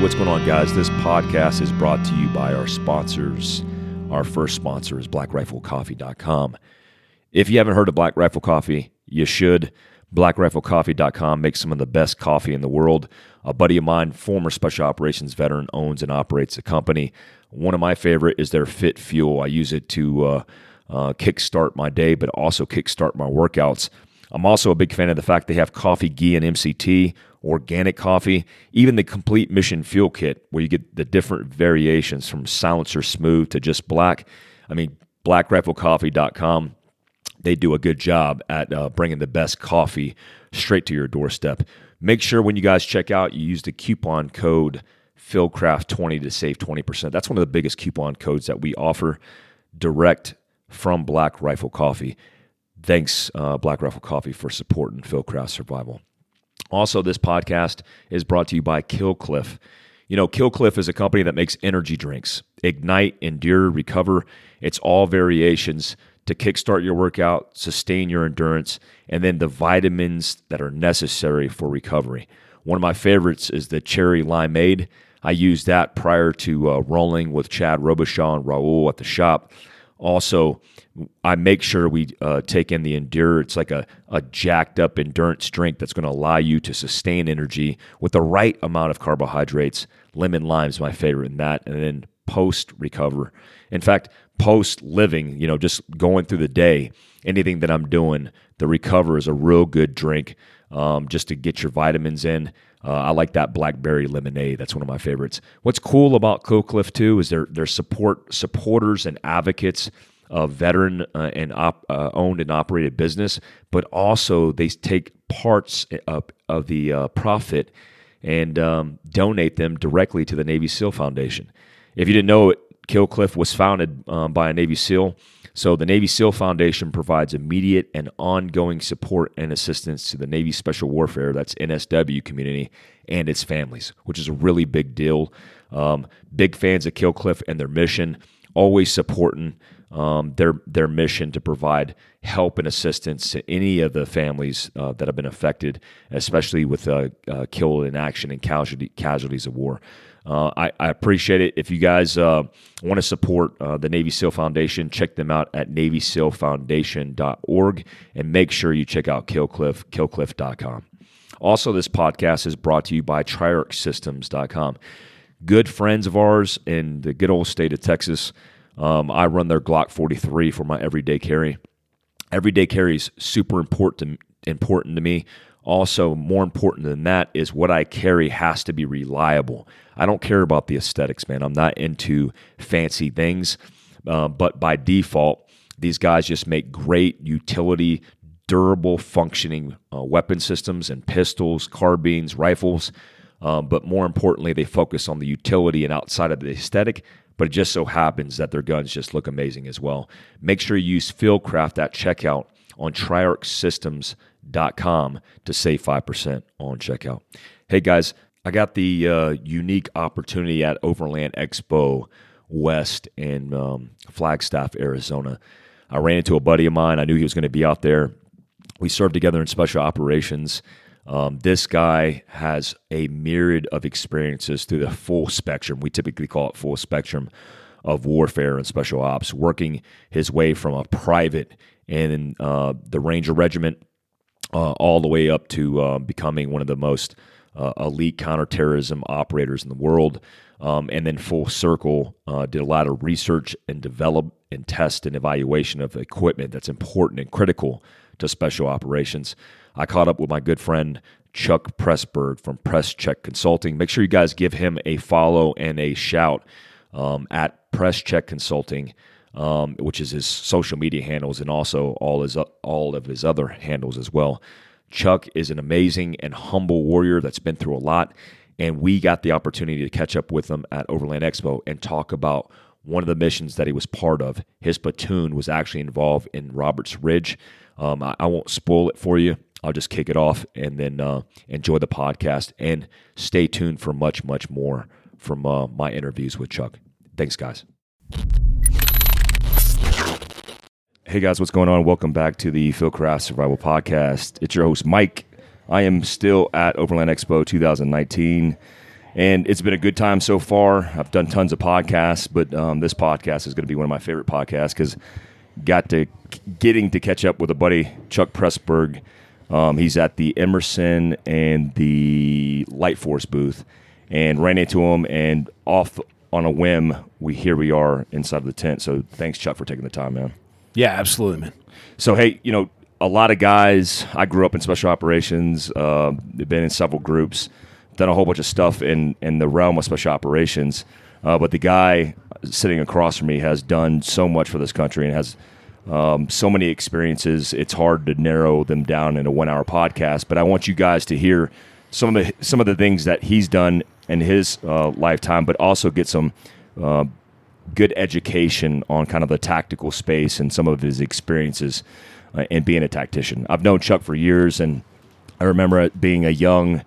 What's going on, guys? This podcast is brought to you by our sponsors. Our first sponsor is blackriflecoffee.com. If you haven't heard of Black Rifle Coffee, you should. BlackRifleCoffee.com makes some of the best coffee in the world. A buddy of mine, former special operations veteran, owns and operates the company. One of my favorite is their Fit Fuel. I use it to uh, uh, kickstart my day, but also kickstart my workouts. I'm also a big fan of the fact they have coffee ghee and MCT, organic coffee, even the complete mission fuel kit where you get the different variations from silencer smooth to just black. I mean, blackriflecoffee.com, they do a good job at uh, bringing the best coffee straight to your doorstep. Make sure when you guys check out, you use the coupon code Fieldcraft20 to save 20%. That's one of the biggest coupon codes that we offer direct from Black Rifle Coffee. Thanks, uh, Black Rifle Coffee, for supporting Fieldcraft Survival. Also, this podcast is brought to you by Killcliff. You know, Killcliff is a company that makes energy drinks ignite, endure, recover. It's all variations to kickstart your workout, sustain your endurance, and then the vitamins that are necessary for recovery. One of my favorites is the cherry limeade. I used that prior to uh, rolling with Chad Robichaux and Raul at the shop. Also, I make sure we uh, take in the Endure. It's like a, a jacked up endurance drink that's going to allow you to sustain energy with the right amount of carbohydrates. Lemon lime is my favorite in that. And then post recover. In fact, post living, you know, just going through the day, anything that I'm doing, the recover is a real good drink um, just to get your vitamins in. Uh, I like that blackberry lemonade. That's one of my favorites. What's cool about Killcliff too is they're they're support supporters and advocates of veteran uh, and op, uh, owned and operated business, but also they take parts of, of the uh, profit and um, donate them directly to the Navy SEAL Foundation. If you didn't know it, Killcliff was founded um, by a Navy SEAL. So the Navy SEAL Foundation provides immediate and ongoing support and assistance to the Navy Special Warfare, that's NSW community, and its families, which is a really big deal. Um, big fans of Killcliff and their mission, always supporting um, their their mission to provide help and assistance to any of the families uh, that have been affected, especially with uh, uh, killed in action and casualty, casualties of war. Uh, I, I, appreciate it. If you guys uh, want to support uh, the Navy SEAL Foundation, check them out at NavySEALFoundation.org and make sure you check out Killcliff, killcliff.com. Also, this podcast is brought to you by TriarcSystems.com. Good friends of ours in the good old state of Texas. Um, I run their Glock 43 for my everyday carry. Everyday carry is super important important to me. Also, more important than that is what I carry has to be reliable. I don't care about the aesthetics, man. I'm not into fancy things. Uh, but by default, these guys just make great utility, durable, functioning uh, weapon systems and pistols, carbines, rifles. Um, but more importantly, they focus on the utility and outside of the aesthetic. But it just so happens that their guns just look amazing as well. Make sure you use Fieldcraft at checkout on TriarcSystems.com to save 5% on checkout. Hey guys, I got the uh, unique opportunity at Overland Expo West in um, Flagstaff, Arizona. I ran into a buddy of mine. I knew he was going to be out there. We served together in special operations. Um, this guy has a myriad of experiences through the full spectrum. We typically call it full spectrum of warfare and special ops, working his way from a private in uh, the Ranger Regiment uh, all the way up to uh, becoming one of the most uh, elite counterterrorism operators in the world. Um, and then full circle uh, did a lot of research and develop and test and evaluation of equipment that's important and critical to special operations. I caught up with my good friend Chuck Pressburg from Press Check Consulting. Make sure you guys give him a follow and a shout um, at Press Check Consulting, um, which is his social media handles and also all his all of his other handles as well. Chuck is an amazing and humble warrior that's been through a lot, and we got the opportunity to catch up with him at Overland Expo and talk about one of the missions that he was part of. His platoon was actually involved in Roberts Ridge. Um, I, I, won't spoil it for you. I'll just kick it off and then uh, enjoy the podcast and stay tuned for much, much more from uh, my interviews with Chuck. Thanks, guys. Hey, guys, what's going on? Welcome back to the Fieldcraft Survival Podcast. It's your host, Mike. I am still at Overland Expo 2019 and it's been a good time so far. I've done tons of podcasts, but um, this podcast is going to be one of my favorite podcasts because got to getting to catch up with a buddy, Chuck Pressburg. Um, he's at the Emerson and the Light Force booth, and ran into him. And off on a whim, we here we are inside of the tent. So thanks, Chuck, for taking the time, man. Yeah, absolutely, man. So hey, you know, a lot of guys. I grew up in special operations. Uh, been in several groups, done a whole bunch of stuff in in the realm of special operations. Uh, but the guy sitting across from me has done so much for this country and has um, so many experiences. It's hard to narrow them down in a one-hour podcast. But I want you guys to hear some of the some of the things that he's done in his uh, lifetime, but also get some uh, good education on kind of the tactical space and some of his experiences uh, in being a tactician. I've known Chuck for years, and I remember being a young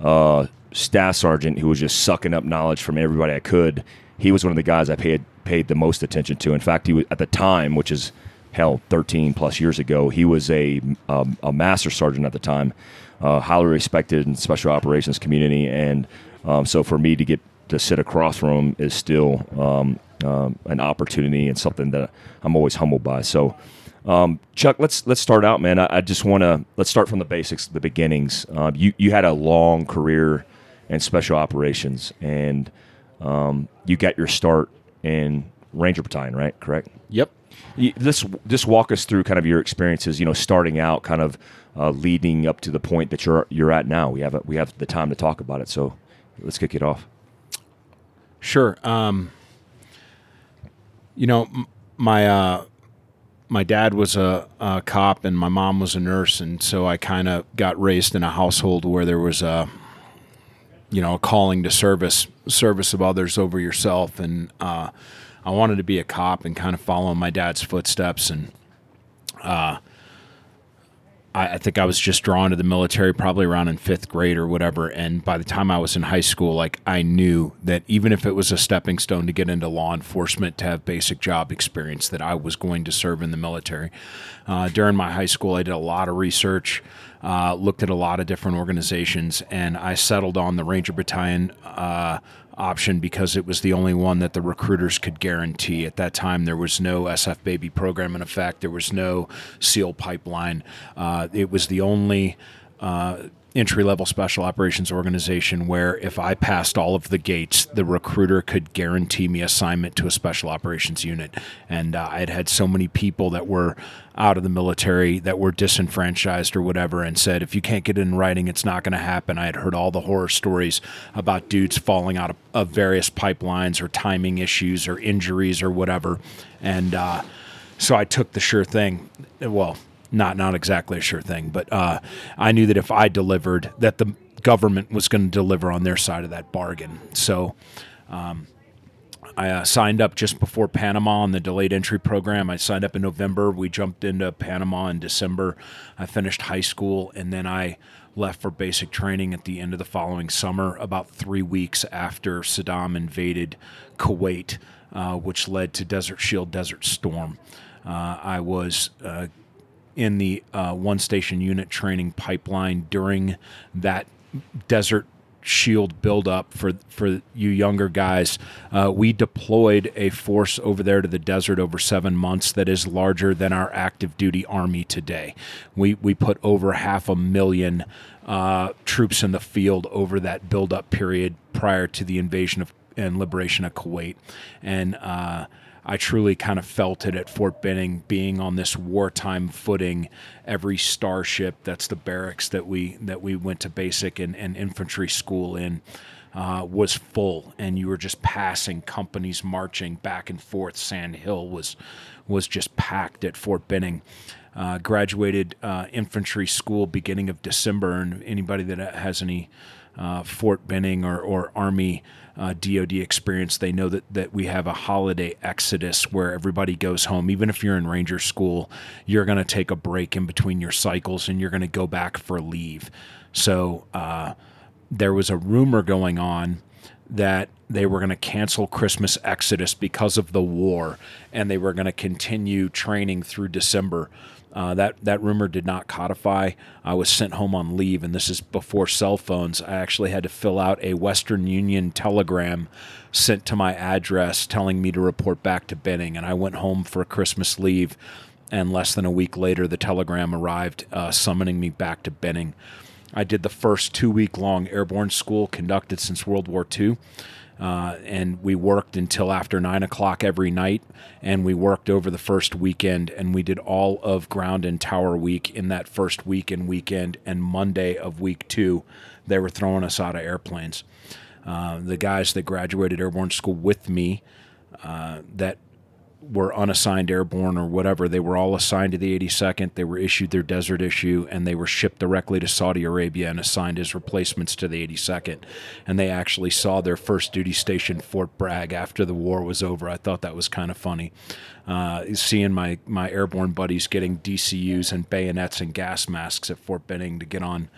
uh, staff sergeant who was just sucking up knowledge from everybody I could. He was one of the guys I paid paid the most attention to. In fact, he was at the time, which is hell, 13 plus years ago, he was a um, a master sergeant at the time, uh, highly respected in special operations community, and um, so for me to get to sit across from him is still um, um, an opportunity and something that I'm always humbled by. So, um, Chuck, let's let's start out, man. I, I just want to let's start from the basics, the beginnings. Uh, you you had a long career in special operations, and um, you got your start in Ranger Battalion, right? Correct. Yep. Just just walk us through kind of your experiences. You know, starting out, kind of uh, leading up to the point that you're you're at now. We have a, we have the time to talk about it. So, let's kick it off. Sure. Um, you know, my uh, my dad was a, a, cop and my mom was a nurse, and so I kind of got raised in a household where there was a you know a calling to service service of others over yourself, and uh, I wanted to be a cop and kind of follow in my dad's footsteps, and uh, I, I, think I was just drawn to the military probably around in fifth grade or whatever. And by the time I was in high school, like I knew that even if it was a stepping stone to get into law enforcement, to have basic job experience, that I was going to serve in the military. Uh, during my high school, I did a lot of research. Uh, looked at a lot of different organizations, and I settled on the Ranger Battalion uh, option because it was the only one that the recruiters could guarantee. At that time, there was no SF Baby program in effect, there was no SEAL pipeline. Uh, it was the only uh, entry level special operations organization where if I passed all of the gates, the recruiter could guarantee me assignment to a special operations unit. And uh, I had had so many people that were out of the military that were disenfranchised or whatever and said, if you can't get it in writing, it's not going to happen. I had heard all the horror stories about dudes falling out of, of various pipelines or timing issues or injuries or whatever. And, uh, so I took the sure thing. Well, not not exactly a sure thing, but uh, I knew that if I delivered, that the government was going to deliver on their side of that bargain. So. Um, I uh, signed up just before Panama on the delayed entry program. I signed up in November. We jumped into Panama in December. I finished high school and then I left for basic training at the end of the following summer, about three weeks after Saddam invaded Kuwait, uh, which led to Desert Shield, Desert Storm. Uh, I was uh, in the uh, one station unit training pipeline during that desert shield buildup for for you younger guys. Uh, we deployed a force over there to the desert over seven months that is larger than our active duty army today. We we put over half a million uh, troops in the field over that buildup period prior to the invasion of and liberation of Kuwait, and uh, I truly kind of felt it at Fort Benning, being on this wartime footing. Every starship, that's the barracks that we that we went to basic and, and infantry school in, uh, was full, and you were just passing companies marching back and forth. Sand Hill was was just packed at Fort Benning. Uh, graduated uh, infantry school beginning of December, and anybody that has any uh, Fort Benning or, or Army uh, DoD experience, they know that that we have a holiday exodus where everybody goes home. Even if you're in Ranger School, you're going to take a break in between your cycles and you're going to go back for leave. So uh, there was a rumor going on that they were going to cancel Christmas Exodus because of the war, and they were going to continue training through December. Uh, that that rumor did not codify. I was sent home on leave, and this is before cell phones. I actually had to fill out a Western Union telegram sent to my address telling me to report back to Benning, and I went home for Christmas leave. And less than a week later, the telegram arrived uh, summoning me back to Benning. I did the first two week long airborne school conducted since World War II. Uh, and we worked until after nine o'clock every night. And we worked over the first weekend, and we did all of ground and tower week in that first week and weekend. And Monday of week two, they were throwing us out of airplanes. Uh, the guys that graduated airborne school with me, uh, that were unassigned airborne or whatever, they were all assigned to the 82nd. They were issued their desert issue and they were shipped directly to Saudi Arabia and assigned as replacements to the 82nd. And they actually saw their first duty station, Fort Bragg, after the war was over. I thought that was kind of funny. Uh, seeing my, my airborne buddies getting DCUs and bayonets and gas masks at Fort Benning to get on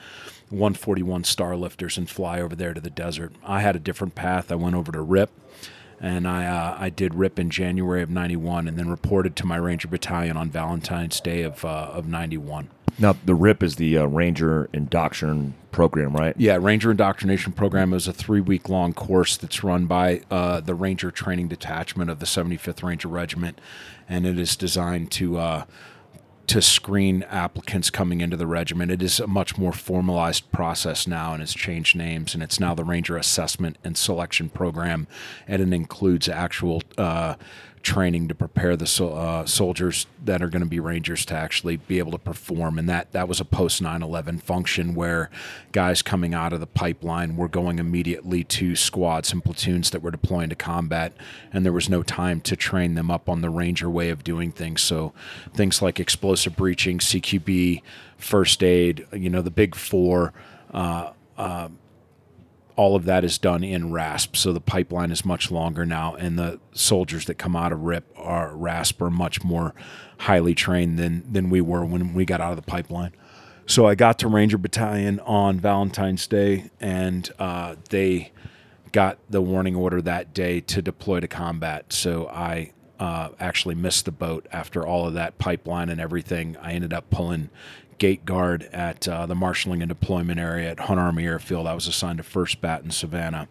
141 Starlifters and fly over there to the desert. I had a different path. I went over to RIP and I uh, I did RIP in January of '91, and then reported to my Ranger Battalion on Valentine's Day of uh, of '91. Now, the RIP is the uh, Ranger Indoctrination Program, right? Yeah, Ranger Indoctrination Program is a three week long course that's run by uh, the Ranger Training Detachment of the 75th Ranger Regiment, and it is designed to uh, to screen applicants coming into the regiment. It is a much more formalized process now, and it's changed names, and it's now the Ranger Assessment and Selection Program, and it includes actual uh, training to prepare the so, uh, soldiers that are going to be rangers to actually be able to perform. And that that was a post 9/11 function where guys coming out of the pipeline were going immediately to squads and platoons that were deploying to combat and there was no time to train them up on the ranger way of doing things. So things like explosive breaching CQB first aid you know the big 4 uh, uh, all of that is done in RASP. So the pipeline is much longer now, and the soldiers that come out of RIP are RASP are much more highly trained than than we were when we got out of the pipeline. So I got to Ranger Battalion on Valentine's Day, and uh, they got the warning order that day to deploy to combat. So I uh, actually missed the boat after all of that pipeline and everything. I ended up pulling gate guard at uh, the marshaling and deployment area at Hunt Army Airfield. I was assigned to First Bat in Savannah,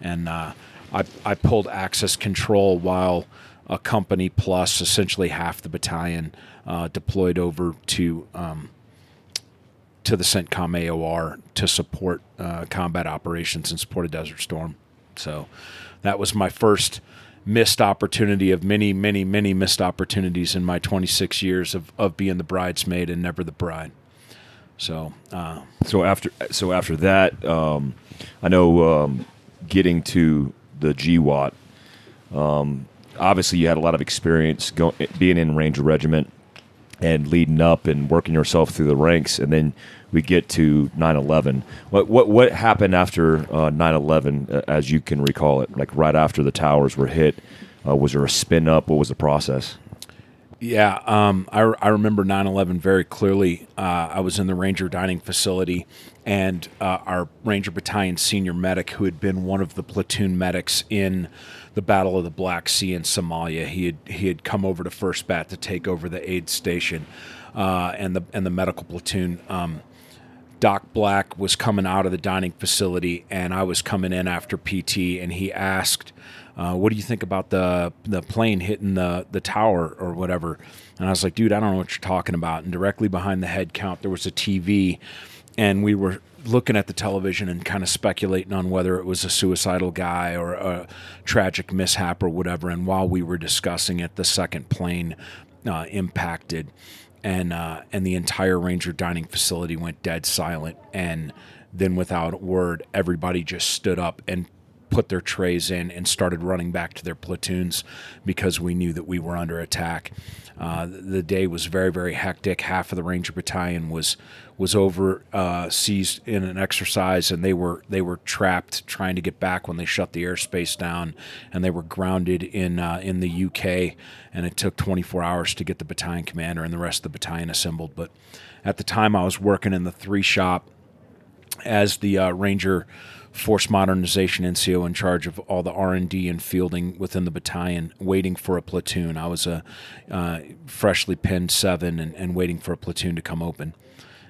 and uh, I, I pulled access control while a company plus essentially half the battalion uh, deployed over to um, to the CENTCOM AOR to support uh, combat operations and support of Desert Storm. So that was my first missed opportunity of many, many, many missed opportunities in my 26 years of, of being the bridesmaid and never the bride. So, uh, so after so after that, um, I know um, getting to the GWOT. Um, obviously, you had a lot of experience going, being in Ranger Regiment and leading up and working yourself through the ranks, and then we get to 9/11. What what what happened after uh, 9/11, uh, as you can recall it? Like right after the towers were hit, uh, was there a spin up? What was the process? Yeah, um, I, I remember 9 11 very clearly. Uh, I was in the Ranger dining facility, and uh, our Ranger Battalion senior medic, who had been one of the platoon medics in the Battle of the Black Sea in Somalia, he had, he had come over to First Bat to take over the aid station uh, and, the, and the medical platoon. Um, Doc Black was coming out of the dining facility, and I was coming in after PT, and he asked, uh, "What do you think about the the plane hitting the the tower or whatever?" And I was like, "Dude, I don't know what you're talking about." And directly behind the head count, there was a TV, and we were looking at the television and kind of speculating on whether it was a suicidal guy or a tragic mishap or whatever. And while we were discussing it, the second plane uh, impacted and uh, and the entire ranger dining facility went dead silent. And then without a word everybody just stood up and put their trays in and started running back to their platoons because we knew that we were under attack. Uh, the day was very very hectic. Half of the ranger battalion was was overseas uh, in an exercise, and they were they were trapped trying to get back when they shut the airspace down, and they were grounded in uh, in the UK, and it took 24 hours to get the battalion commander and the rest of the battalion assembled. But at the time, I was working in the three shop, as the uh, Ranger Force Modernization NCO in charge of all the R and D and fielding within the battalion, waiting for a platoon. I was a uh, freshly pinned seven and, and, waiting for a platoon to come open.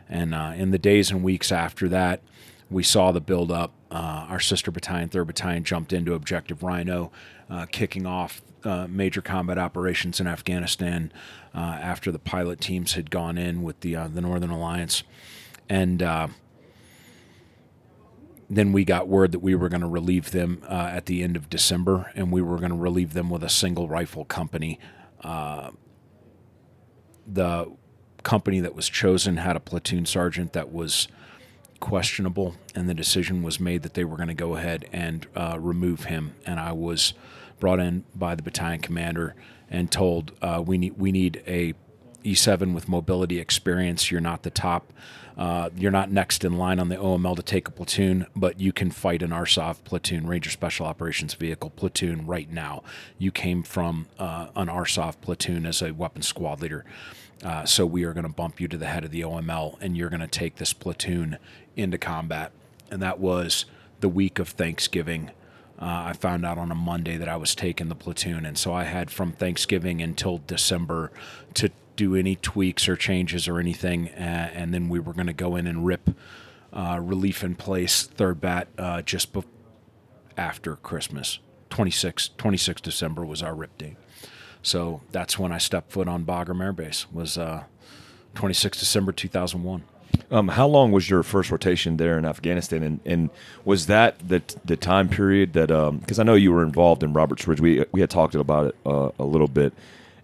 And uh, in the days and weeks after that, we saw the build up. Uh, our sister battalion, third battalion, jumped into Objective Rhino, uh, kicking off uh, major combat operations in Afghanistan uh, after the pilot teams had gone in with the the Northern Alliance, and then we got word that we were going to relieve them uh, at the end of December, and we were going to relieve them with a single rifle company. Uh, the company that was chosen had a platoon sergeant that was questionable, and the decision was made that they were going to go ahead and uh, remove him. And I was brought in by the battalion commander and told uh, we need we need a E7 with mobility experience. You're not the top uh, you're not next in line on the OML to take a platoon, but you can fight an ARSOV platoon, Ranger Special Operations Vehicle platoon, right now. You came from uh, an ARSOV platoon as a weapons squad leader. Uh, so we are going to bump you to the head of the OML, and you're going to take this platoon into combat. And that was the week of Thanksgiving. Uh, I found out on a Monday that I was taking the platoon, and so I had from Thanksgiving until December to do any tweaks or changes or anything, uh, and then we were going to go in and rip uh, relief in place, third bat, uh, just after Christmas. 26, 26 December was our rip date. So that's when I stepped foot on Bagram Air Base, was uh, 26 December 2001. Um, how long was your first rotation there in Afghanistan, and, and was that the the time period that because um, I know you were involved in Roberts Ridge, we we had talked about it uh, a little bit,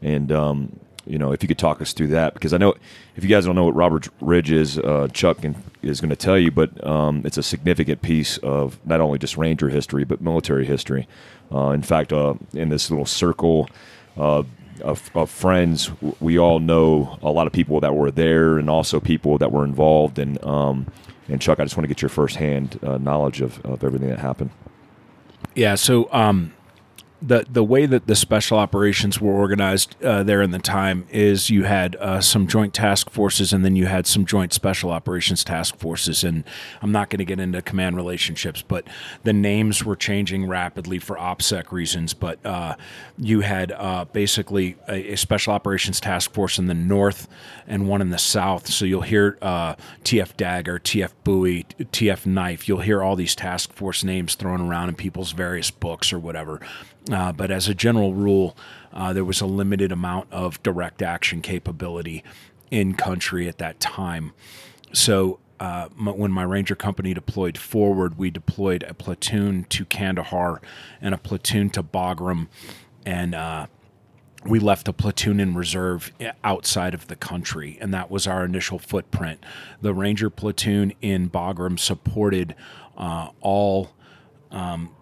and um, you know, if you could talk us through that, because I know if you guys don't know what Robert Ridge is, uh, Chuck can, is going to tell you, but um, it's a significant piece of not only just Ranger history, but military history. Uh, in fact, uh, in this little circle uh, of, of, friends, we all know a lot of people that were there and also people that were involved. And, um, and Chuck, I just want to get your firsthand uh, knowledge of, of everything that happened. Yeah, so um, the the way that the special operations were organized uh, there in the time is you had uh, some joint task forces and then you had some joint special operations task forces. And I'm not going to get into command relationships but the names were changing rapidly for OPSEC reasons. But uh, you had uh, basically a, a, special operations task force in the north and one in the south. So you'll hear uh, TF Dagger TF Bowie TF Knife. You'll hear all these task force names thrown around in people's various books or whatever uh, but as a general rule, uh, there was a limited amount of direct action capability in country at that time. So uh, when my Ranger company deployed forward, we deployed a platoon to Kandahar and a platoon to Bagram, and uh, we left a platoon in reserve outside of the country, and that was our initial footprint. The Ranger platoon in Bagram supported uh, all um,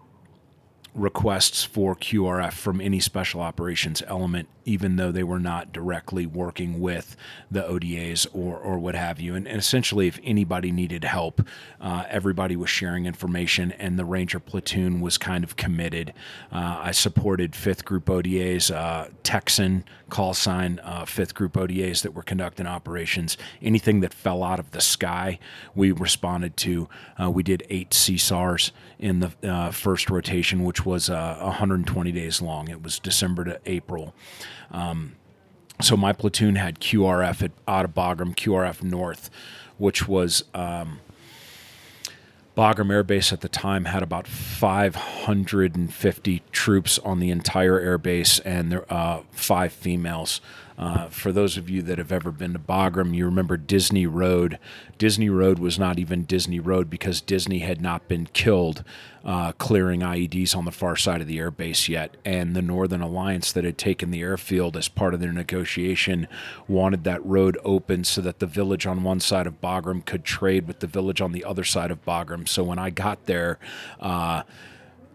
requests for QRF from any special operations element even though they were not directly working with the ODAs or, or what have you. And, and essentially, if anybody needed help, uh, everybody was sharing information, and the Ranger platoon was kind of committed. Uh, I supported fifth group ODAs, uh, Texan call sign, uh, fifth group ODAs that were conducting operations. Anything that fell out of the sky, we responded to. Uh, we did eight CSARs in the uh, first rotation, which was 120 days long. It was December to April. Um, so my platoon had QRF at, out Bagram, QRF North, which was um, Bagram Air Base at the time had about 550 troops on the entire air base and there uh, five females. Uh, for those of you that have ever been to Bagram, you remember Disney Road. Disney Road was not even Disney Road because Disney had not been killed uh, clearing IEDs on the far side of the airbase yet. And the Northern Alliance that had taken the airfield as part of their negotiation wanted that road open so that the village on one side of Bagram could trade with the village on the other side of Bagram. So when I got there, uh,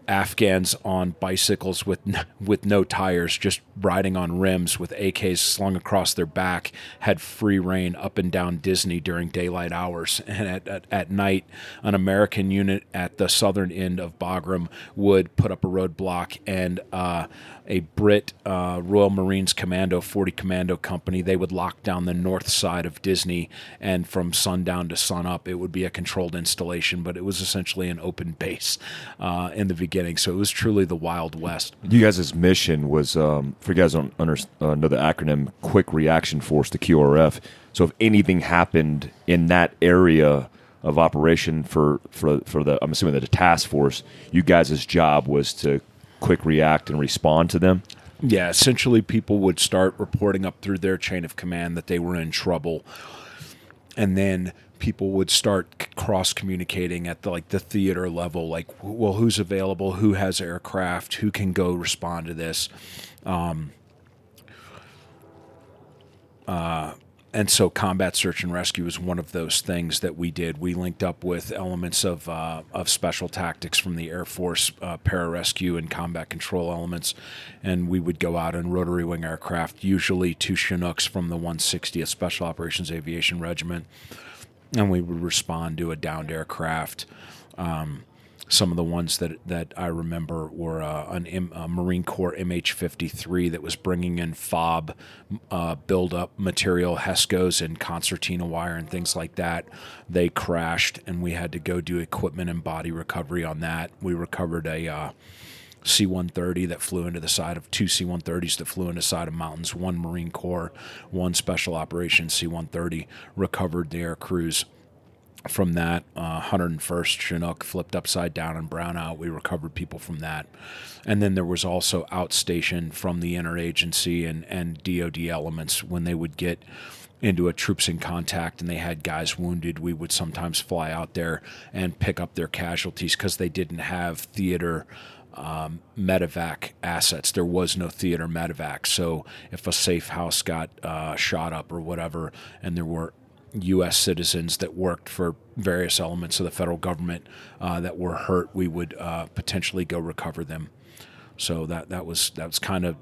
Afghans on bicycles with n- with no tires, just riding on rims with AKs slung across their back, had free reign up and down Disney during daylight hours. And at, at, at night, an American unit at the southern end of Bagram would put up a roadblock and uh, a Brit uh, Royal Marines Commando 40 Commando Company. They would lock down the north side of Disney, and from sundown to sunup, it would be a controlled installation, but it was essentially an open base uh, in the beginning. So it was truly the Wild West. You guys' mission was, um, for you guys don't under, uh, know the acronym, Quick Reaction Force, the QRF. So if anything happened in that area of operation for, for, for the, I'm assuming that the task force, you guys' job was to quick react and respond to them? Yeah, essentially, people would start reporting up through their chain of command that they were in trouble, and then people would start cross communicating at the like the theater level, like, well, who's available, who has aircraft, who can go respond to this. Um, uh, and so combat search and rescue is one of those things that we did. We linked up with elements of uh, of special tactics from the Air Force, uh, pararescue and combat control elements, and we would go out in rotary wing aircraft, usually two Chinooks from the 160th Special Operations Aviation Regiment, and we would respond to a downed aircraft. Um, some of the ones that that I remember were uh, an M, a Marine Corps MH53 that was bringing in fob uh, build-up material, HESCOs and concertina wire and things like that. They crashed, and we had to go do equipment and body recovery on that. We recovered a uh, C-130 that flew into the side of two C-130s that flew into the side of mountains. One Marine Corps, one Special Operations C-130 recovered their crews from that uh, 101st Chinook flipped upside down and brownout. We recovered people from that. And then there was also outstation from the interagency and, and DOD elements when they would get into a troops in contact and they had guys wounded. We would sometimes fly out there and pick up their casualties because they didn't have theater um, medevac assets. There was no theater medevac. So if a safe house got uh, shot up or whatever, and there were U.S. citizens that worked for various elements of the federal government uh, that were hurt, we would uh, potentially go recover them. So that that was that was kind of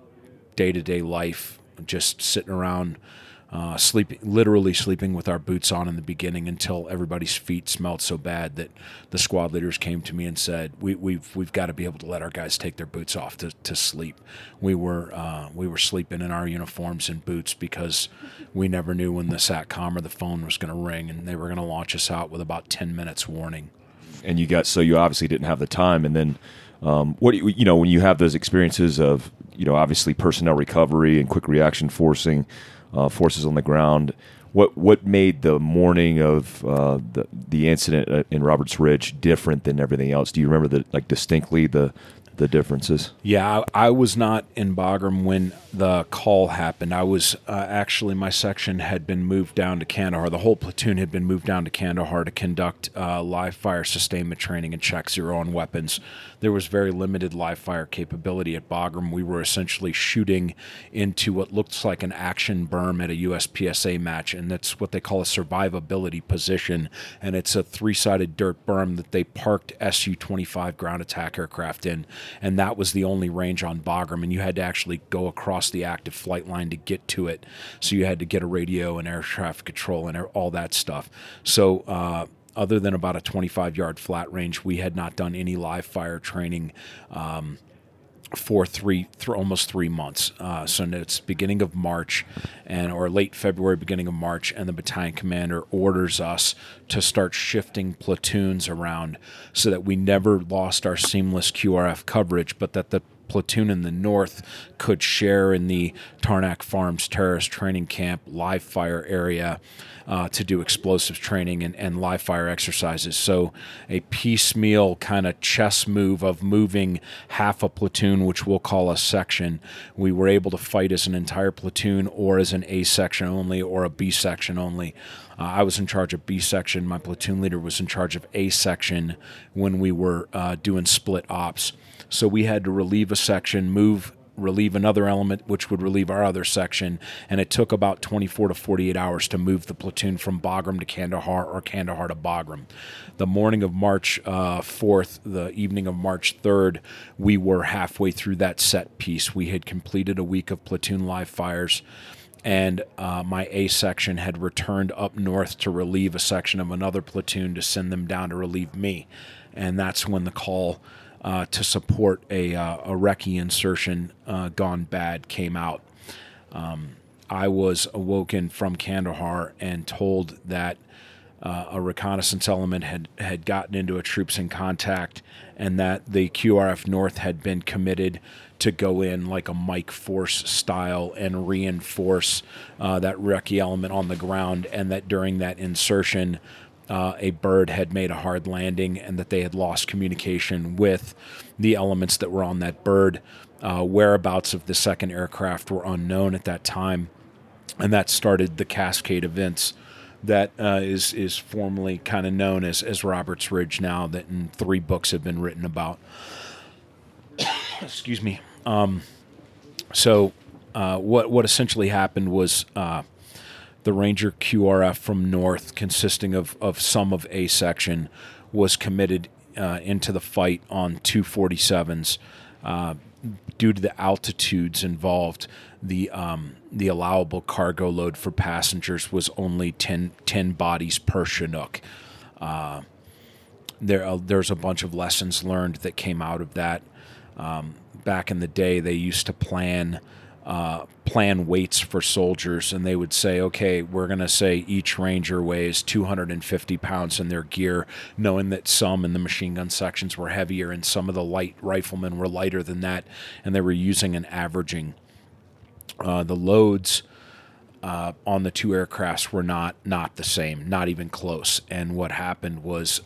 day to day life, just sitting around uh, sleeping, literally sleeping with our boots on in the beginning until everybody's feet smelled so bad that the squad leaders came to me and said, we, we've we've got to be able to let our guys take their boots off to, to sleep." We were uh, we were sleeping in our uniforms and boots because we never knew when the satcom or the phone was going to ring, and they were going to launch us out with about ten minutes warning. And you got so you obviously didn't have the time, and then. Um, what you, you know when you have those experiences of you know obviously personnel recovery and quick reaction forcing uh, forces on the ground. What what made the morning of uh, the the incident in Roberts Ridge different than everything else? Do you remember the like distinctly the the differences? Yeah, I, I was not in Bagram when the call happened. I was uh, actually my section had been moved down to Kandahar. The whole platoon had been moved down to Kandahar to conduct uh, live fire sustainment training and check zero on weapons. There was very limited live fire capability at Bagram. We were essentially shooting into what looks like an action berm at a USPSA match, and that's what they call a survivability position. And it's a three-sided dirt berm that they parked Su-25 ground attack aircraft in and that was the only range on Bagram, and you had to actually go across the active flight line to get to it. So you had to get a radio and air traffic control and all that stuff. So. Uh, other than about a 25 yard flat range, we had not done any live fire training. Um, for three, th- almost three months. Uh, so it's beginning of March, and or late February, beginning of March, and the battalion commander orders us to start shifting platoons around so that we never lost our seamless QRF coverage, but that the platoon in the north could share in the Tarnak Farms terrorist training camp live fire area uh, to do explosives training and, and live fire exercises. So, a piecemeal kind of chess move of moving half a platoon, which we'll call a section. We were able to fight as an entire platoon or as an A section only or a B section only. Uh, I was in charge of B section. My platoon leader was in charge of A section when we were uh, doing split ops. So we had to relieve a section, move relieve another element, which would relieve our other section. And it took about 24 to 48 hours to move the platoon from Bagram to Kandahar or Kandahar to Bagram. The morning of March uh, 4th, the evening of March 3rd, we were halfway through that set piece. We had completed a week of platoon live fires and uh, my A section had returned up north to relieve a section of another platoon to send them down to relieve me. And that's when the call uh, to support a, uh, a recce insertion uh, gone bad came out. Um, I was awoken from Kandahar and told that uh, a reconnaissance element had, had gotten into a troops in contact and that the QRF North had been committed to go in like a Mike Force style and reinforce uh, that recce element on the ground, and that during that insertion, uh, a bird had made a hard landing and that they had lost communication with the elements that were on that bird. Uh, whereabouts of the second aircraft were unknown at that time, and that started the cascade events that uh, is is formally kind of known as as Roberts Ridge now. That in three books have been written about. Excuse me. Um, so uh, what what essentially happened was uh, the Ranger QRF from North, consisting of of some of A section, was committed uh, into the fight on 247s. Uh, due to the altitudes involved, the um, the allowable cargo load for passengers was only 10, 10 bodies per Chinook. Uh, there, uh, there's a bunch of lessons learned that came out of that. Um, back in the day, they used to plan uh, plan weights for soldiers, and they would say, okay, we're going to say each ranger weighs 250 pounds in their gear, knowing that some in the machine gun sections were heavier and some of the light riflemen were lighter than that, and they were using an averaging. Uh, the loads. Uh, on the two aircrafts were not not the same, not even close. And what happened was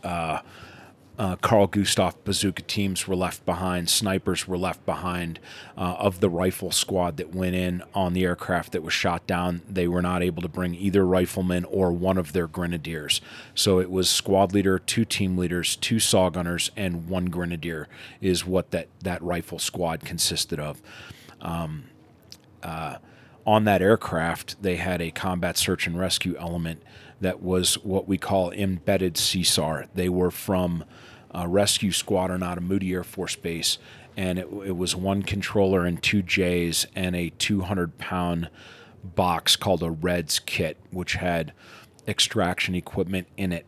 uh, Carl Gustav bazooka teams were left behind, snipers were left behind. Uh, of the rifle squad that went in on the aircraft that was shot down, they were not able to bring either rifleman or one of their grenadiers. So it was squad leader, two team leaders, two saw gunners, and one grenadier is what that, that rifle squad consisted of. Um, uh, on that aircraft, they had a combat search and rescue element that was what we call embedded CSAR. They were from a rescue squadron out of Moody Air Force Base, and it, it was one controller and two J's and a 200 pound box called a Reds kit, which had extraction equipment in it.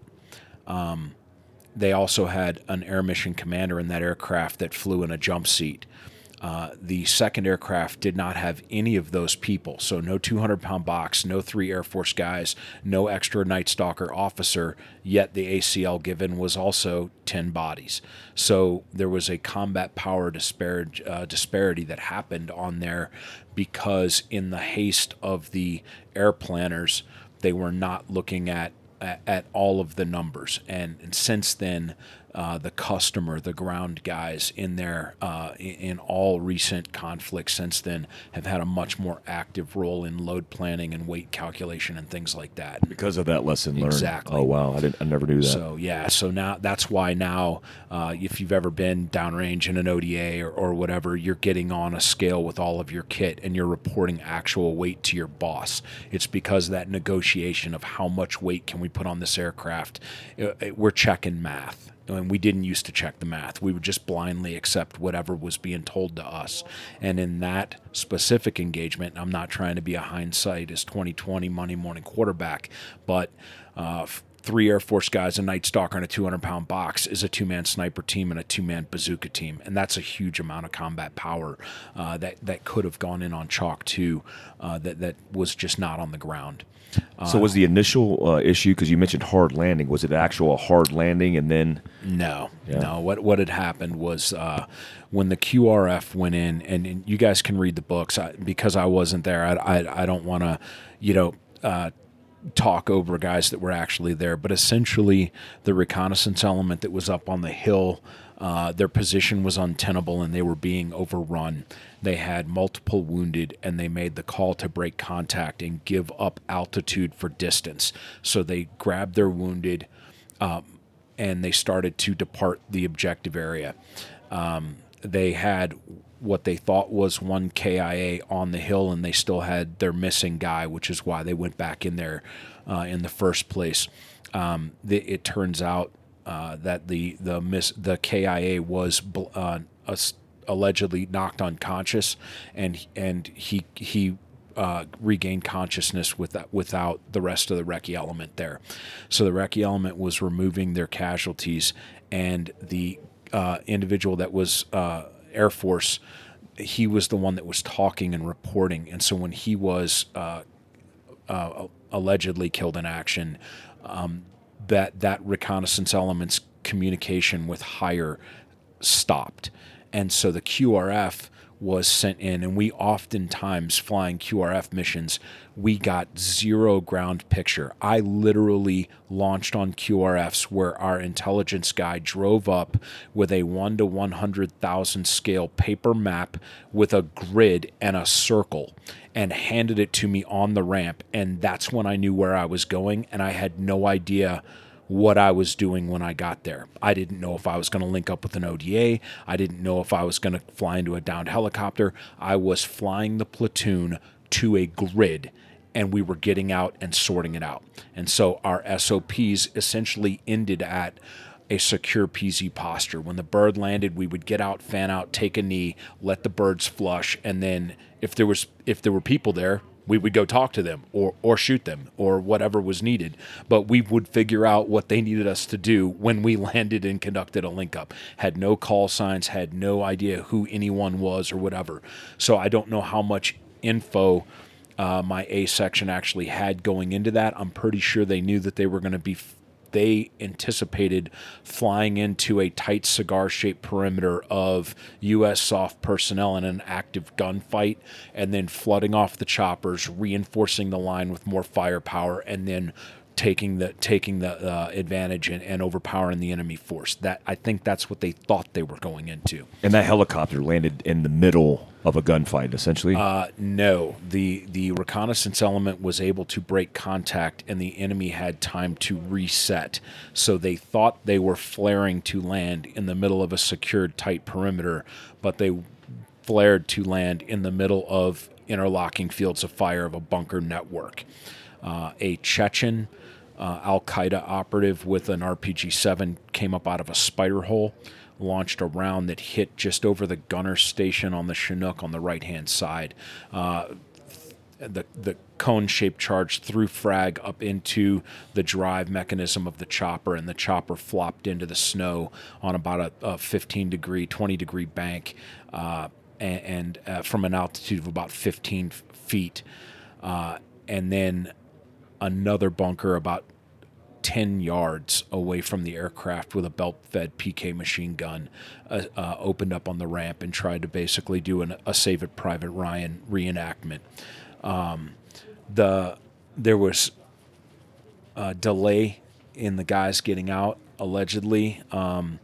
Um, they also had an air mission commander in that aircraft that flew in a jump seat. Uh, the second aircraft did not have any of those people. So, no 200 pound box, no three Air Force guys, no extra Night Stalker officer, yet the ACL given was also 10 bodies. So, there was a combat power disparity, uh, disparity that happened on there because, in the haste of the air planners, they were not looking at at, at all of the numbers. And, and since then, uh, the customer, the ground guys in there uh, in, all recent conflicts since then have had a much more active role in load planning and weight calculation and things like that. Because of that lesson learned. Exactly. Oh wow, I didn't. I never knew that. So yeah, so now that's why now, uh, if you've ever been downrange in an ODA or, or whatever, you're getting on a scale with all of your kit and you're reporting actual weight to your boss. It's because that negotiation of how much weight can we put on this aircraft, uh, we're checking math and we didn't used to check the math. We would just blindly accept whatever was being told to us. And in that specific engagement, I'm not trying to be a hindsight as 2020 Monday morning quarterback, but uh, three Air Force guys, a Night Stalker, and a 200 pound box is a two man sniper team and a two man bazooka team, and that's a huge amount of combat power uh, that that could have gone in on chalk two, uh, that that was just not on the ground. So was the initial uh, issue because you mentioned hard landing? Was it actual hard landing and then? No, yeah. no. What what had happened was uh, when the QRF went in, and, and, you guys can read the books I, because I wasn't there. I I, I don't want to, you know. Uh, talk over guys that were actually there, but essentially the reconnaissance element that was up on the hill uh, their position was untenable and they were being overrun. They had multiple wounded and they made the call to break contact and give up altitude for distance. So they grabbed their wounded um, and they started to depart the objective area. Um, they had what they thought was one KIA on the hill, and they still had their missing guy, which is why they went back in there uh, in the first place. Um, the, it turns out uh, that the the miss the KIA was uh, allegedly knocked unconscious, and and he he uh, regained consciousness with that, without the rest of the recce element there. So the recce element was removing their casualties, and the uh, individual that was uh, Air Force, he was the one that was talking and reporting. And so when he was uh, uh, allegedly killed in action, um, that that reconnaissance element's communication with higher stopped, and so the QRF was sent in, and we oftentimes flying QRF missions, we got zero ground picture. I literally launched on QRFs where our intelligence guy drove up with a 1 to 100,000 scale paper map with a grid and a circle and handed it to me on the ramp. And that's when I knew where I was going, and I had no idea what I was doing when I got there. I didn't know if I was going to link up with an ODA. I didn't know if I was going to fly into a downed helicopter. I was flying the platoon to a grid and we were getting out and sorting it out. And so our SOPs essentially ended at a secure PZ posture. When the bird landed, we would get out, fan out, take a knee, let the birds flush, and then if there was if there were people there, we would go talk to them or or shoot them or whatever was needed. But we would figure out what they needed us to do when we landed and conducted a link up. Had no call signs had no idea who anyone was or whatever. So i don't know how much info uh, my A section actually had going into that. I'm pretty sure they knew that they were going to be they anticipated flying into a tight cigar shaped perimeter of U.S. soft personnel in an active gunfight, and then flooding off the choppers, reinforcing the line with more firepower, and then taking the taking the uh, advantage and, and, overpowering the enemy force. That I think that's what they thought they were going into. And that helicopter landed in the middle of a gunfight, essentially. Uh, no, the the reconnaissance element was able to break contact, and the enemy had time to reset. So they thought they were flaring to land in the middle of a secured tight perimeter, but they flared to land in the middle of interlocking fields of fire of a bunker network. Uh, a Chechen uh, Al Qaeda operative with an RPG 7 came up out of a spider hole, launched a round that hit just over the gunner station on the Chinook on the right hand side. Uh, the, the cone shaped charge threw frag up into the drive mechanism of the chopper, and the chopper flopped into the snow on about a, a 15 degree, 20 degree bank, uh, and, and uh, from an altitude of about 15 feet. Uh, and then another bunker about 10 yards away from the aircraft with a belt fed PK machine gun uh, uh, opened up on the ramp and tried to basically do an, a Saving Private Ryan reenactment. Um, the There was a delay in the guys getting out, allegedly. Um,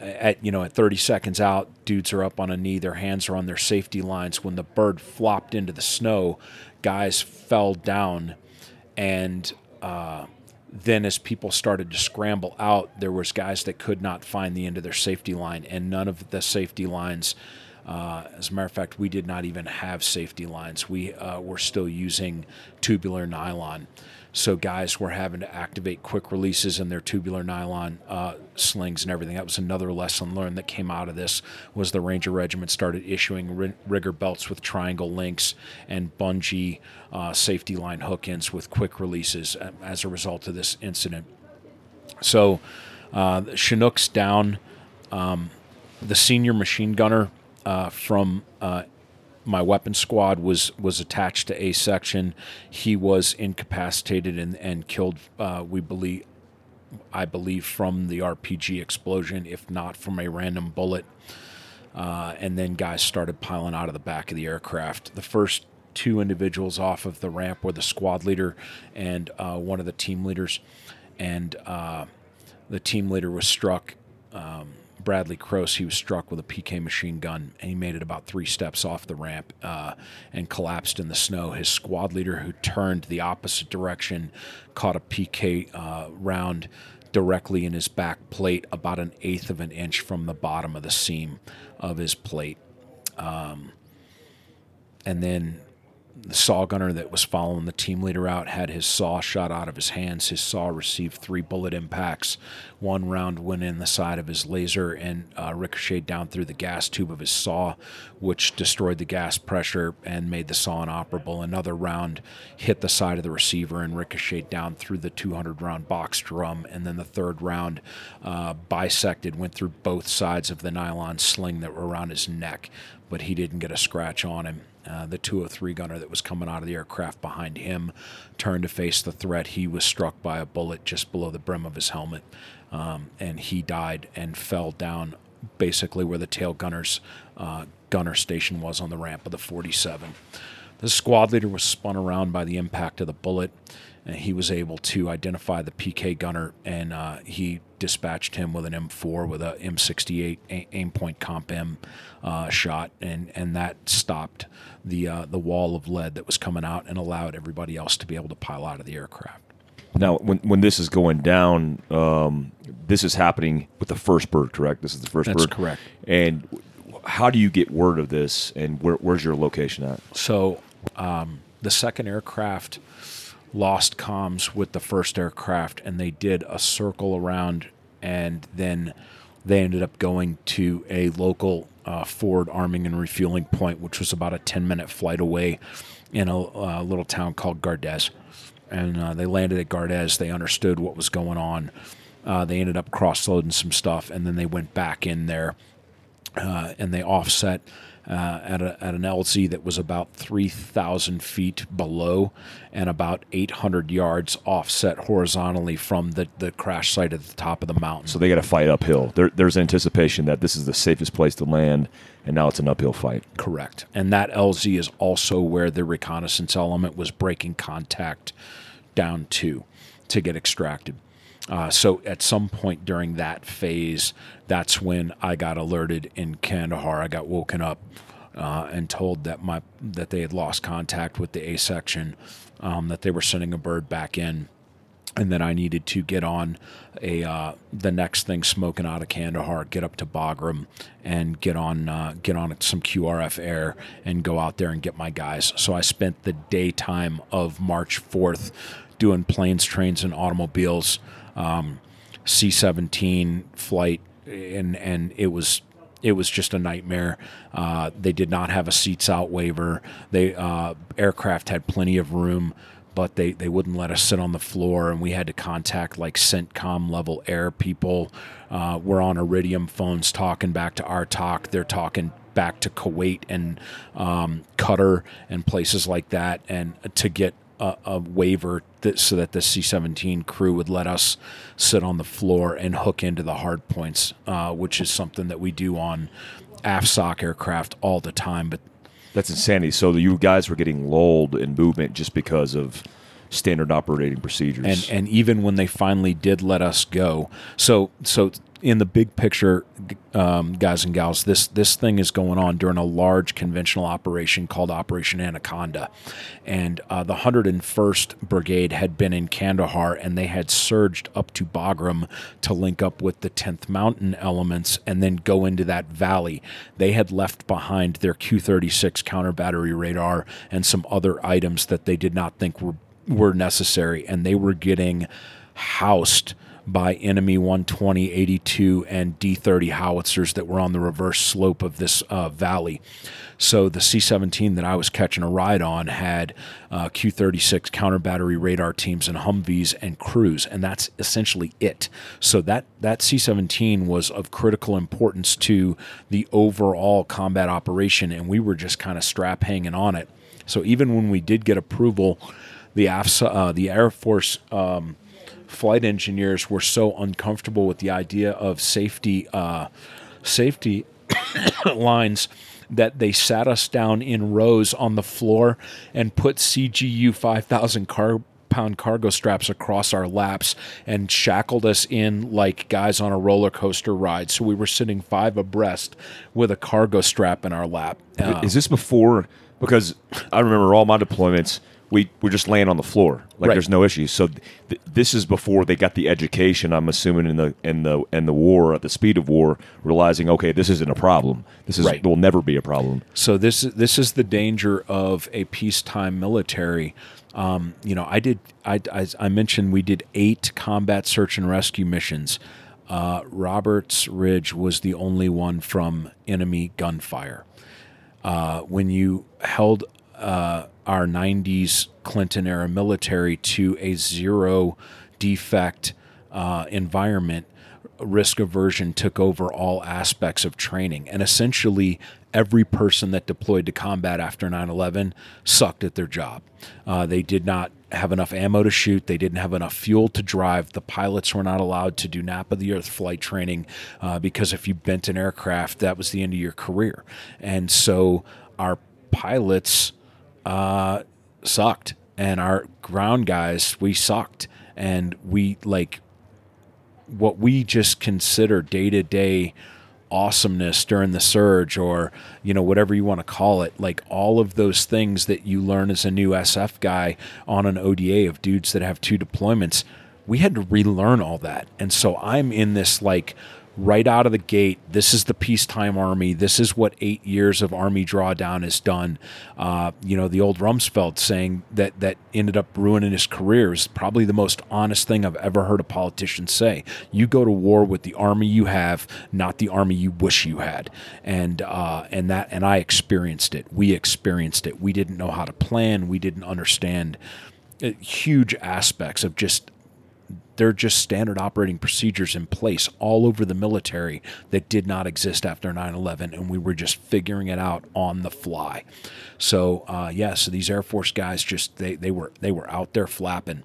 at you know at 30 seconds out dudes are up on a knee their hands are on their safety lines when the bird flopped into the snow guys fell down and uh, then as people started to scramble out, there was guys that could not find the end of their safety line, and none of the safety lines. Uh, as a matter of fact, we did not even have safety lines. We uh, were still using tubular nylon. So guys were having to activate quick releases in their tubular nylon uh, slings and everything. That was another lesson learned that came out of this. Was the Ranger Regiment started issuing rigger belts with triangle links and bungee uh, safety line hook ins with quick releases um, as a result of this incident. So uh, Chinook's down. Um, the senior machine gunner uh, from uh, my weapon squad was was attached to a section. He was incapacitated and and killed. Uh, we believe, I believe, from the RPG explosion, if not from a random bullet. Uh, and then guys started piling out of the back of the aircraft. The first two individuals off of the ramp were the squad leader and uh, one of the team leaders, and uh, the team leader was struck. Um, Bradley Crose, he was struck with a PK machine gun, and he made it about three steps off the ramp uh, and collapsed in the snow. His squad leader, who turned the opposite direction, caught a PK uh, round directly in his back plate, about an eighth of an inch from the bottom of the seam of his plate. and then the saw gunner that was following the team leader out had his saw shot out of his hands. His saw received three bullet impacts. One round went in the side of his laser and uh, ricocheted down through the gas tube of his saw, which destroyed the gas pressure and made the saw inoperable. Another round hit the side of the receiver and ricocheted down through the 200 round box drum. And then the third round uh, bisected, went through both sides of the nylon sling that were around his neck, but he didn't get a scratch on him. Uh, the 203 gunner that was coming out of the aircraft behind him turned to face the threat. He was struck by a bullet just below the brim of his helmet, um, and he died and fell down basically where the tail gunner's uh, gunner station was on the ramp of the 47. The squad leader was spun around by the impact of the bullet, and he was able to identify the PK gunner, and uh, he dispatched him with an M4 with a M68 a- Aimpoint CompM uh, shot, and and that stopped the uh, the wall of lead that was coming out and allowed everybody else to be able to pile out of the aircraft. Now, when when this is going down, um, this is happening with the first bird, correct? This is the first That's bird, correct. And how do you get word of this? And where, where's your location at? So um, the second aircraft lost comms with the first aircraft, and they did a circle around, and then they ended up going to a local uh, forward arming and refueling point, which was about a 10 minute flight away in a, a little town called Gardez. And uh, they landed at Gardez. They understood what was going on. Uh, they ended up cross loading some stuff, and then they went back in there uh, and they offset uh, at, a, at an LZ that was about 3,000 feet below and about 800 yards offset horizontally from the, the crash site at the top of the mountain. So they got to fight uphill. There, there's anticipation that this is the safest place to land, and now it's an uphill fight. Correct. And that LZ is also where the reconnaissance element was breaking contact down to to get extracted. Uh, so at some point during that phase, that's when I got alerted in Kandahar. I got woken up uh, and told that my that they had lost contact with the A section, um, that they were sending a bird back in, and that I needed to get on a uh, the next thing smoking out of Kandahar, get up to Bagram, and get on uh, get on some QRF air and go out there and get my guys. So I spent the daytime of March fourth doing planes, trains, and automobiles, um, C-17 flight, and and it was it was just a nightmare. Uh, they did not have a seats out waiver. They uh, aircraft had plenty of room, but they, they wouldn't let us sit on the floor, and we had to contact like CENTCOM level air people. Uh, we're on Iridium phones talking back to our talk. They're talking back to Kuwait and um, Qatar and places like that, and to get a, a waiver that, so that the C-17 crew would let us sit on the floor and hook into the hard points, uh, which is something that we do on AFSOC aircraft all the time. But That's insanity. So you guys were getting lulled in movement just because of standard operating procedures. and and even when they finally did let us go, so so in the big picture, um, guys and gals, this this thing is going on during a large conventional operation called Operation Anaconda, and uh, the 101st Brigade had been in Kandahar and they had surged up to Bagram to link up with the 10th Mountain elements and then go into that valley. They had left behind their Q-36 counter battery radar and some other items that they did not think were were necessary, and they were getting housed by enemy 120, 82, and D30 howitzers that were on the reverse slope of this uh, valley. So the C 17 that I was catching a ride on had uh, Q 36 counter battery radar teams and Humvees and crews, and that's essentially it. So that, that C 17 was of critical importance to the overall combat operation, and we were just kind of strap hanging on it. So even when we did get approval, the AFSA, uh, the Air Force um, flight engineers were so uncomfortable with the idea of safety uh, safety lines that they sat us down in rows on the floor and put CGU 5000 car pound cargo straps across our laps and shackled us in like guys on a roller coaster ride. So we were sitting five abreast with a cargo strap in our lap. Uh, is this before? Because I remember all my deployments. We we're just laying on the floor, like Right. there's no issues So th- this is before they got the education. I'm assuming in the in the in the war at the speed of war, realizing okay, this isn't a problem. This is Right. will never be a problem. So this this is the danger of a peacetime military. Um, you know, I did. I, I, I mentioned we did eight combat search and rescue missions. Uh, Roberts Ridge was the only one from enemy gunfire. Uh, when you held uh, our 90s Clinton era military to a zero defect uh, environment, risk aversion took over all aspects of training. And essentially, every person that deployed to combat after 9 11 sucked at their job. Uh, they did not have enough ammo to shoot. They didn't have enough fuel to drive. The pilots were not allowed to do nap of the earth flight training uh, because if you bent an aircraft, that was the end of your career. And so our pilots uh, sucked, and our ground guys we sucked, and we like what we just consider day to day awesomeness during the surge or you know whatever you want to call it like all of those things that you learn as a new SF guy on an ODA of dudes that have two deployments we had to relearn all that. And so I'm in this like right out of the gate this is the peacetime army. This is what eight years of army drawdown has done. Uh, you know the old Rumsfeld saying that that ended up ruining his career is probably the most honest thing I've ever heard a politician say. You go to war with the army you have not the army you wish you had. And uh, and that and I experienced it. We experienced it. We didn't know how to plan. We didn't understand uh, huge aspects of just they're just standard operating procedures in place all over the military that did not exist after 9-11 and we were just figuring it out on the fly. So uh, yeah so these air force guys just they, they were they were out there flapping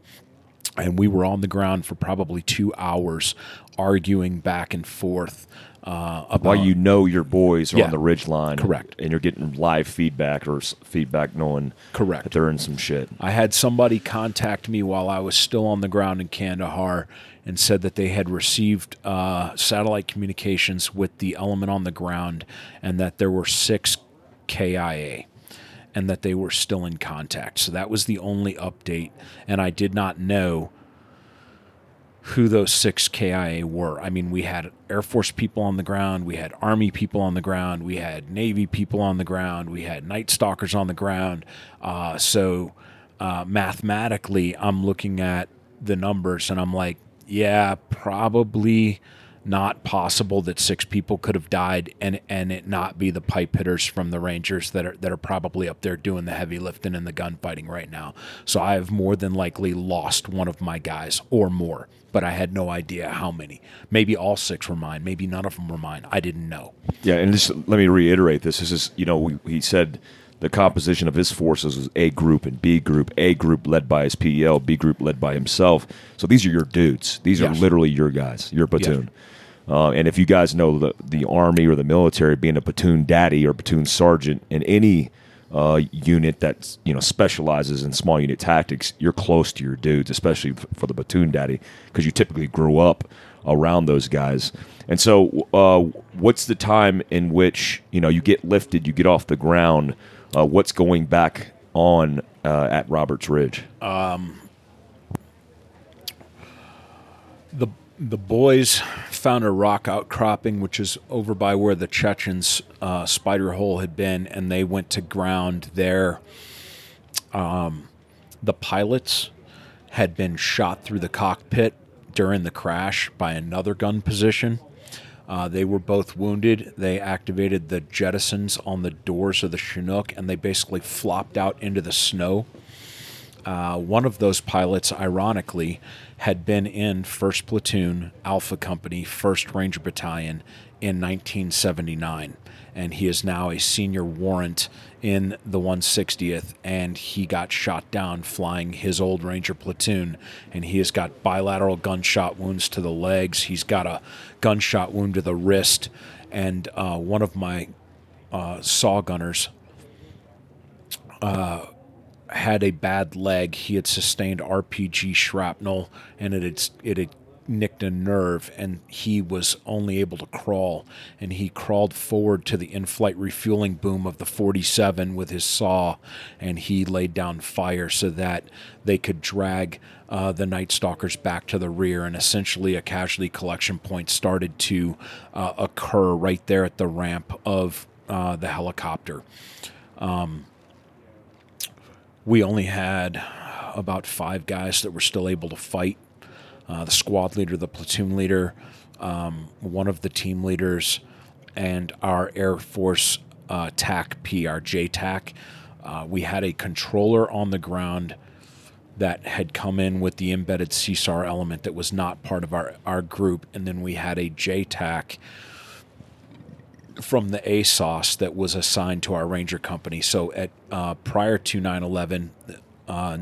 and we were on the ground for probably two hours arguing back and forth uh, about While you know your boys are Yeah. on the ridge line, Correct. and you're getting live feedback or feedback knowing Correct. that they're in some shit. I had somebody contact me while I was still on the ground in Kandahar and said that they had received uh, satellite communications with the element on the ground and that there were six KIA and that they were still in contact. So that was the only update. And I did not know who those six KIA were. I mean, we had Air Force people on the ground, we had Army people on the ground, we had Navy people on the ground, we had Night Stalkers on the ground. Uh, so uh, mathematically, I'm looking at the numbers and I'm like, yeah, probably not possible that six people could have died and and it not be the pipe hitters from the Rangers that are that are probably up there doing the heavy lifting and the gunfighting right now. So I have more than likely lost one of my guys or more, but I had no idea how many. Maybe all six were mine. Maybe none of them were mine. I didn't know. Yeah, and just let me reiterate this. This is, you know, we, he said the composition of his forces was A group and B group. A group led by his PEL, B group led by himself. So these are your dudes. These are literally your guys, your platoon. Uh, and if you guys know the, the Army or the military being a platoon daddy or platoon sergeant in any uh, unit that you know specializes in small unit tactics, you're close to your dudes, especially f- for the platoon daddy, because you typically grew up around those guys. And so, uh, what's the time in which you know you get lifted, you get off the ground? Uh, what's going back on uh, at Roberts Ridge? the the boys found a rock outcropping, which is over by where the Chechens' uh, spider hole had been, and they went to ground there. Um, the pilots had been shot through the cockpit during the crash by another gun position. Uh, they were both wounded. They activated the jettisons on the doors of the Chinook, and they basically flopped out into the snow. Uh, one of those pilots, ironically, had been in 1st Platoon, Alpha Company, 1st Ranger Battalion in 1979. And he is now a senior warrant in the 160th. And he got shot down flying his old Ranger platoon. And he has got bilateral gunshot wounds to the legs. He's got a gunshot wound to the wrist. And uh, one of my uh, saw gunners had a bad leg. He had sustained RPG shrapnel, and it had it had nicked a nerve and he was only able to crawl. And he crawled forward to the in-flight refueling boom of the 47 with his saw and he laid down fire so that they could drag uh, the night stalkers back to the rear. And essentially a casualty collection point started to uh, occur right there at the ramp of uh, the helicopter. Um, we only had about five guys that were still able to fight uh, the squad leader, the platoon leader, um, one of the team leaders, and our Air Force uh, TAC P, our. Uh, we had a controller on the ground that had come in with the embedded CSAR element that was not part of our, our group. And then we had a JTAC from the ASOS that was assigned to our Ranger company. So at uh, prior to 9 11, uh,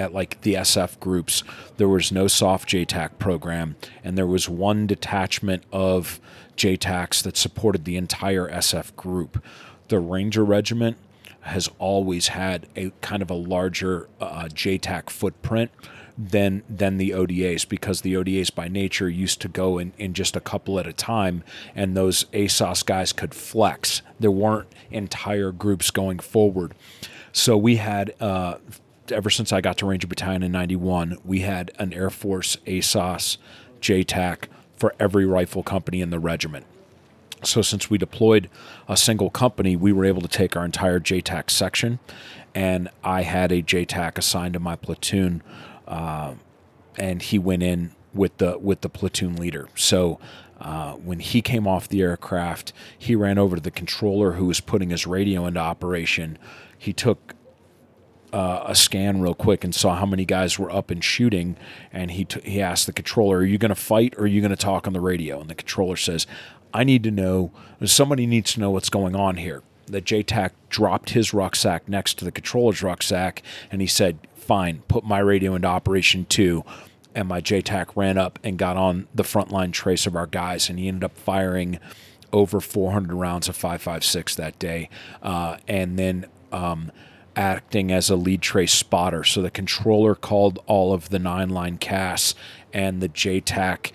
at like the SF groups, there was no soft JTAC program, and there was one detachment of JTACs that supported the entire SF group. The Ranger Regiment has always had a kind of a larger uh, JTAC footprint than than the ODAs because the ODAs by nature used to go in, in just a couple at a time, and those ASOS guys could flex. There weren't entire groups going forward. So we had uh, ever since I got to Ranger Battalion in 91, we had an Air Force ASOS JTAC for every rifle company in the regiment. So since we deployed a single company, we were able to take our entire JTAC section, and I had a JTAC assigned to my platoon, uh, and he went in with the with the platoon leader. So uh, when he came off the aircraft, he ran over to the controller who was putting his radio into operation. He took uh, a scan real quick and saw how many guys were up and shooting, and he t- he asked the controller, "Are you going to fight or are you going to talk on the radio?" And the controller says, "I need to know. Somebody needs to know what's going on here." The JTAC dropped his rucksack next to the controller's rucksack, and he said, "Fine, put my radio into operation too." And my JTAC ran up and got on the front line trace of our guys, and he ended up firing over 400 rounds of 5.56 that day, uh, and then. Um, acting as a lead trace spotter. So the controller called all of the nine line casts, and the JTAC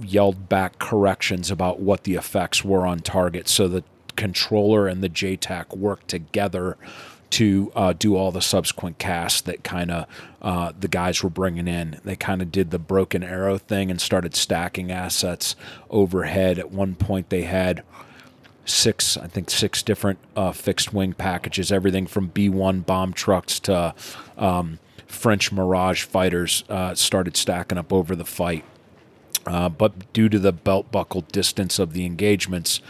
yelled back corrections about what the effects were on target. So the controller and the JTAC worked together to uh, do all the subsequent casts that kind of uh, the guys were bringing in. They kind of did the broken arrow thing and started stacking assets overhead. At one point, they had six, I think, six different uh, fixed wing packages, everything from B 1 bomb trucks to um, French Mirage fighters uh, started stacking up over the fight. Uh, but due to the belt buckle distance of the engagements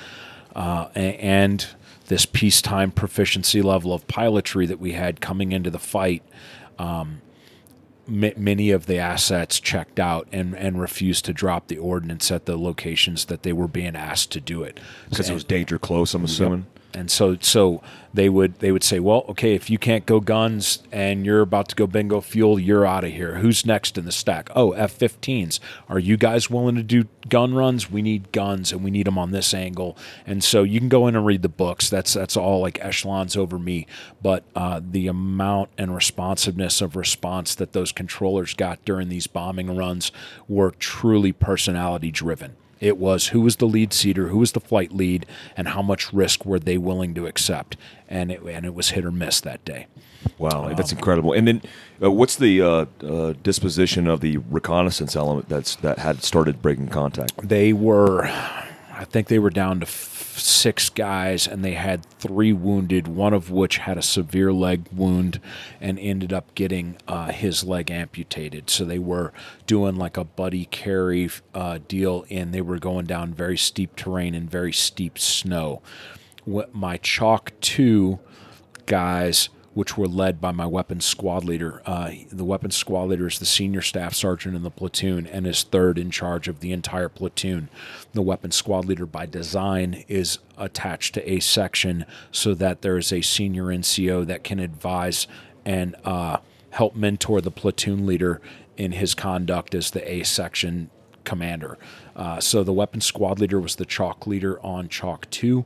uh, and this peacetime proficiency level of pilotry that we had coming into the fight, um, many of the assets checked out and, and refused to drop the ordinance at the locations that they were being asked to do it because it was danger close. I'm assuming. And so so they would they would say, well, okay, if you can't go guns and you're about to go bingo fuel, you're out of here. Who's next in the stack? Oh, F-15s. Are you guys willing to do gun runs? We need guns and we need them on this angle. And so you can go in and read the books. That's that's all like echelons over me. But uh, the amount and responsiveness of response that those controllers got during these bombing runs were truly personality driven. It was who was the lead seater, who was the flight lead, and how much risk were they willing to accept. And it, and it was hit or miss that day. Wow, um, that's incredible. And then, uh, what's the uh, uh, disposition of the reconnaissance element that's that had started breaking contact? They were, I think they were down to six guys, and they had three wounded, one of which had a severe leg wound and ended up getting uh, his leg amputated. So they were doing like a buddy carry uh, deal, and they were going down very steep terrain and very steep snow. My Chalk 2 guys which were led by my weapons squad leader. Uh, the weapons squad leader is the senior staff sergeant in the platoon and is third in charge of the entire platoon. The weapons squad leader, by design, is attached to a section so that there is a senior NCO that can advise and uh, help mentor the platoon leader in his conduct as the A section commander. Uh, so the weapons squad leader was the chalk leader on chalk 2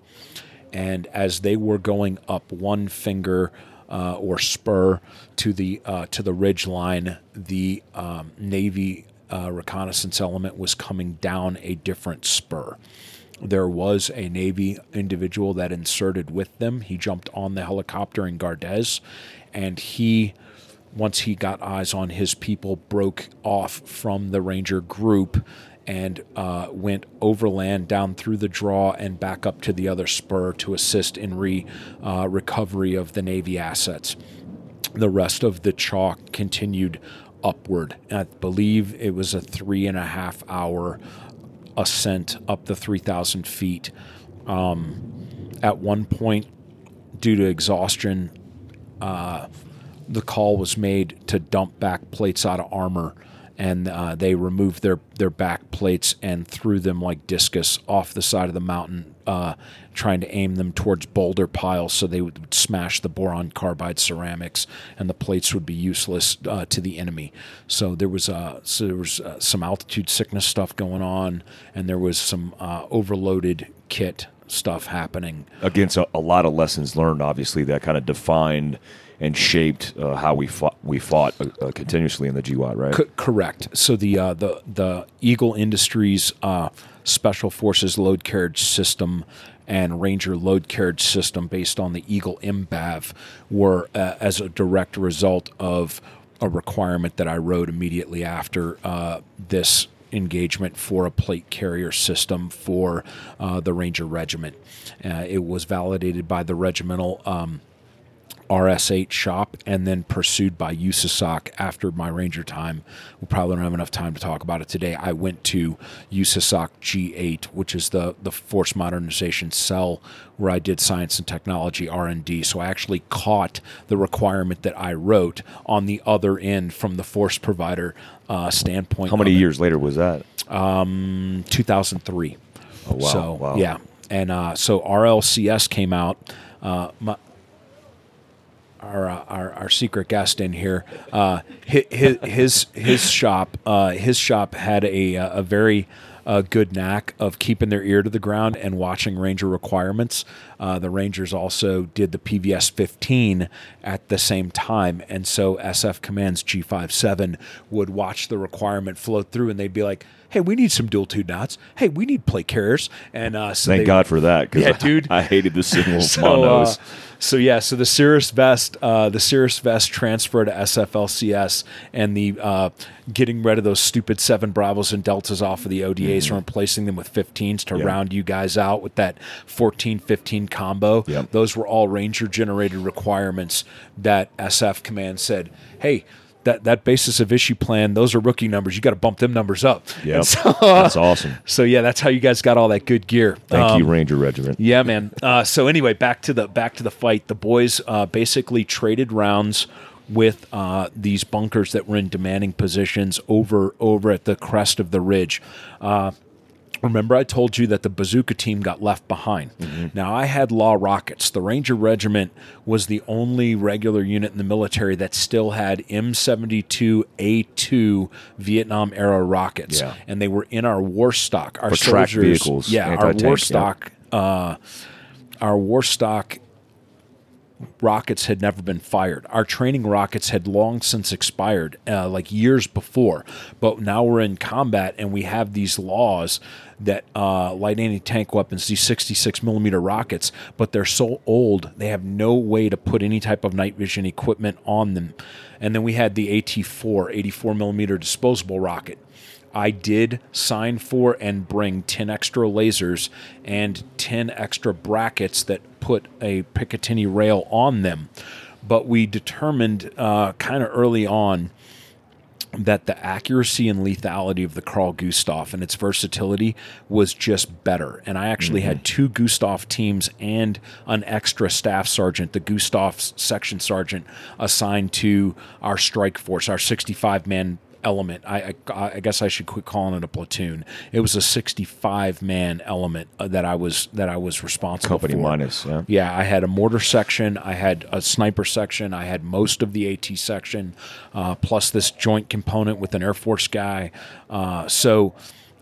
and as they were going up one finger uh, or spur to the uh, to the ridge line. The um, Navy uh, reconnaissance element was coming down a different spur. There was a Navy individual that inserted with them. He jumped on the helicopter in Gardez, and he, once he got eyes on his people, broke off from the Ranger group and uh, went overland down through the draw and back up to the other spur to assist in re uh, recovery of the Navy assets. The rest of the chalk continued upward. I believe it was a three and a half hour ascent up the 3,000 feet. Um, at one point, due to exhaustion, uh, the call was made to dump back plates out of armor and uh, they removed their their back plates and threw them like discus off the side of the mountain, uh, trying to aim them towards boulder piles so they would smash the boron carbide ceramics, and the plates would be useless uh, to the enemy. So there was uh, so there was uh, some altitude sickness stuff going on, and there was some uh, overloaded kit stuff happening against a, a lot of lessons learned. Obviously, that kind of defined and shaped uh, how we fought, we fought uh, continuously in the GWOT, right? Co- correct. So the uh, the the Eagle Industries uh, Special Forces load carriage system and Ranger load carriage system, based on the Eagle MBAV, were uh, as a direct result of a requirement that I wrote immediately after uh, this engagement for a plate carrier system for the Ranger Regiment. it was validated by the regimental. Um, RS8 shop and then pursued by USASOC after my Ranger time. We probably don't have enough time to talk about it today. I went to USASOC G8, which is the, the force modernization cell where I did science and technology R&D. So I actually caught the requirement that I wrote on the other end from the force provider uh, standpoint. How many years later was that? Um, 2003. Oh, wow. So, wow. yeah. And uh, so RLCS came out. Uh, my, our, uh, our our secret guest in here. Uh, his his his shop uh, his shop had a a very uh, good knack of keeping their ear to the ground and watching Ranger requirements. Uh, the Rangers also did the PVS 15 at the same time, and so SF Command's G57 would watch the requirement float through, and they'd be like hey, we need some dual two knots. Hey, we need plate carriers. And uh, so thank they, God for that. Yeah, I, dude. I hated the single so, monos. uh, so yeah, so the CIRAS vest, uh, the CIRAS vest transfer to SFLCS, and the uh, getting rid of those stupid seven Bravos and Deltas off of the ODAs Mm-hmm. and replacing them with 15s to Yeah. round you guys out with that 14-15 combo. Yep. Those were all Ranger generated requirements that SF Command said, hey. That, that basis of issue plan, those are rookie numbers. You got to bump them numbers up. Yep. And So, That's awesome. so yeah, that's how you guys got all that good gear. Thank you, Um, Ranger Regiment. yeah, man. Uh, so anyway, back to the back to the fight. The boys uh, basically traded rounds with uh, these bunkers that were in demanding positions over over at the crest of the ridge. Remember, I told you that the bazooka team got left behind. Now, I had law rockets. The Ranger Regiment was the only regular unit in the military that still had M72A2 Vietnam era rockets, Yeah. and they were in our war stock. Our For soldiers, vehicles, yeah, our war yeah. stock, uh, our war stock rockets had never been fired. Our training rockets had long since expired, uh, like years before. But now we're in combat and we have these laws that uh, light anti tank weapons, these 66 millimeter rockets, but they're so old, they have no way to put any type of night vision equipment on them. And then we had the AT 4, 84 millimeter disposable rocket. I did sign for and bring 10 extra lasers and 10 extra brackets that put a Picatinny rail on them. But we determined uh, kind of early on that the accuracy and lethality of the Carl Gustav and its versatility was just better. And I actually had two Gustav teams and an extra staff sergeant, the Gustav section sergeant, assigned to our strike force, our 65 man element. I, I I guess I should quit calling it a platoon. It was a 65 man element uh, that I was that I was responsible Company for. minus. Yeah. Yeah, I had a mortar section, I had a sniper section, I had most of the AT section, uh, plus this joint component with an Air Force guy. Uh, so,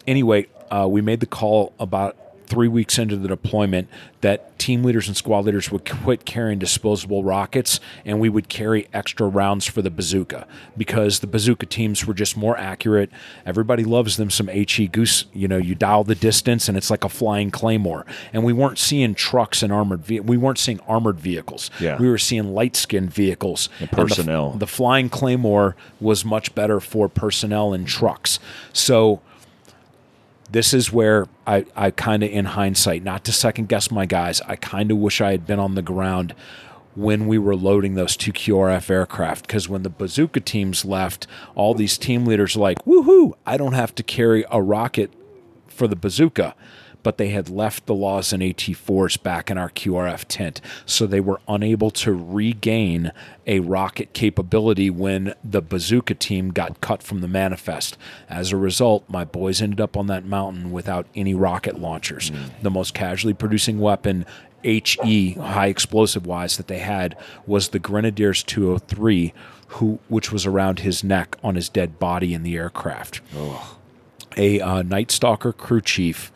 anyway, uh, we made the call about three weeks into the deployment that team leaders and squad leaders would quit carrying disposable rockets and we would carry extra rounds for the bazooka because the bazooka teams were just more accurate. Everybody loves them some HE goose. You know, you dial the distance and it's like a flying claymore. And we weren't seeing trucks and armored ve- we weren't seeing armored vehicles. Yeah. We were seeing light skinned vehicles. And the- personnel. the flying claymore was much better for personnel and trucks. So this is where I, I kind of, in hindsight, not to second guess my guys, I kind of wish I had been on the ground when we were loading those two QRF aircraft. Because when the bazooka teams left, all these team leaders like, woohoo, I don't have to carry a rocket for the bazooka. But they had left the laws and AT4s back in our QRF tent. So they were unable to regain a rocket capability when the bazooka team got cut from the manifest. As a result, my boys ended up on that mountain without any rocket launchers. The most casually producing weapon HE, high explosive wise, that they had was the Grenadiers 203, who which was around his neck on his dead body in the aircraft. A uh, Night Stalker crew chief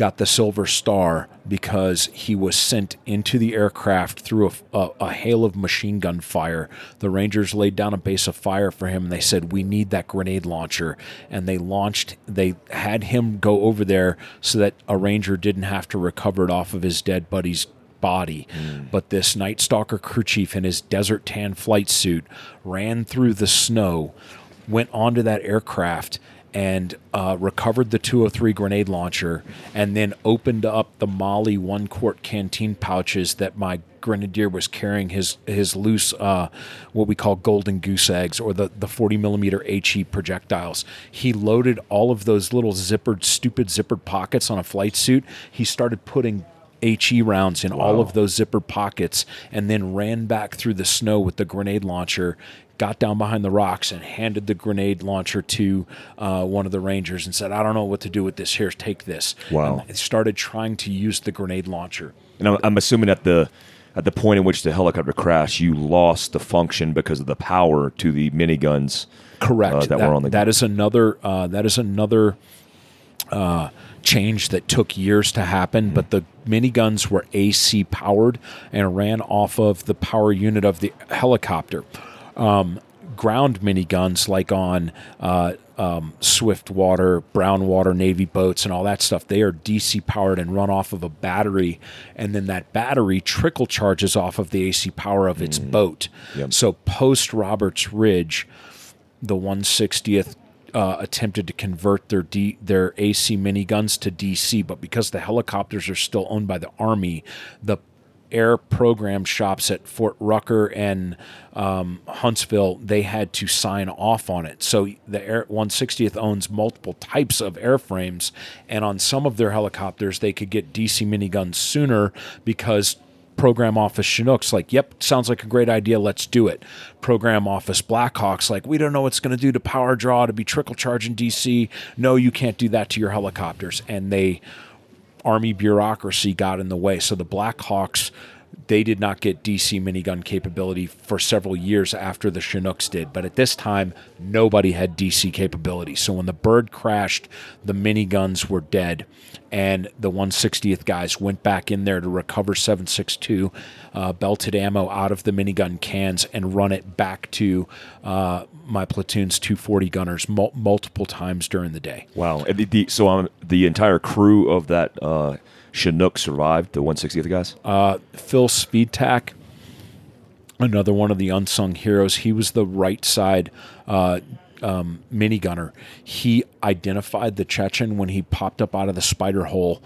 got the Silver Star because he was sent into the aircraft through a, a, a hail of machine gun fire. The Rangers laid down a base of fire for him and they said, We need that grenade launcher. And they launched, they had him go over there so that a Ranger didn't have to recover it off of his dead buddy's body. Mm. But this Night Stalker crew chief in his desert tan flight suit ran through the snow, went onto that aircraft, and uh, recovered the 203 grenade launcher, and then opened up the MOLLE one quart canteen pouches that my grenadier was carrying his his loose uh, what we call golden goose eggs or the the 40 millimeter HE projectiles. He loaded all of those little zippered stupid zippered pockets on a flight suit. He started putting HE rounds in all of those zippered pockets and then ran back through the snow with the grenade launcher, got down behind the rocks and handed the grenade launcher to uh, one of the rangers and said, I don't know what to do with this. Here, take this. Wow. And started trying to use the grenade launcher. And I'm, I'm assuming at the at the point in which the helicopter crashed, you lost the function because of the power to the miniguns. Correct. uh, that, were on the that is another. Uh, that is another uh, change that took years to happen. But the miniguns were AC powered and ran off of the power unit of the helicopter. Um, ground miniguns, like on uh, um, Swift Water, Brown Water, Navy boats, and all that stuff, they are DC powered and run off of a battery, and then that battery trickle charges off of the AC power of its boat. Yep. So post Roberts Ridge, the 160th uh, attempted to convert their D, their AC miniguns to DC, but because the helicopters are still owned by the Army, the air program shops at Fort Rucker and um, Huntsville, they had to sign off on it. So the Air 160th owns multiple types of airframes, and on some of their helicopters, they could get DC miniguns sooner because program office Chinooks like, yep, sounds like a great idea. Let's do it. Program office Blackhawks like, we don't know what's going to do to power draw to be trickle charge in DC. No, you can't do that to your helicopters. And they, Army bureaucracy got in the way. So the Blackhawks, they did not get DC minigun capability for several years after the Chinooks did. But at this time, nobody had DC capability. So when the bird crashed, the miniguns were dead. And the 160th guys went back in there to recover 762 uh, belted ammo out of the minigun cans and run it back to uh, my platoon's 240 gunners mul- multiple times during the day. Wow. The, the, so um, the entire crew of that uh, Chinook survived, the 160th guys? Uh, Phil Svitak, another one of the unsung heroes. He was the right side uh, um, minigunner. He identified the Chechen when he popped up out of the spider hole,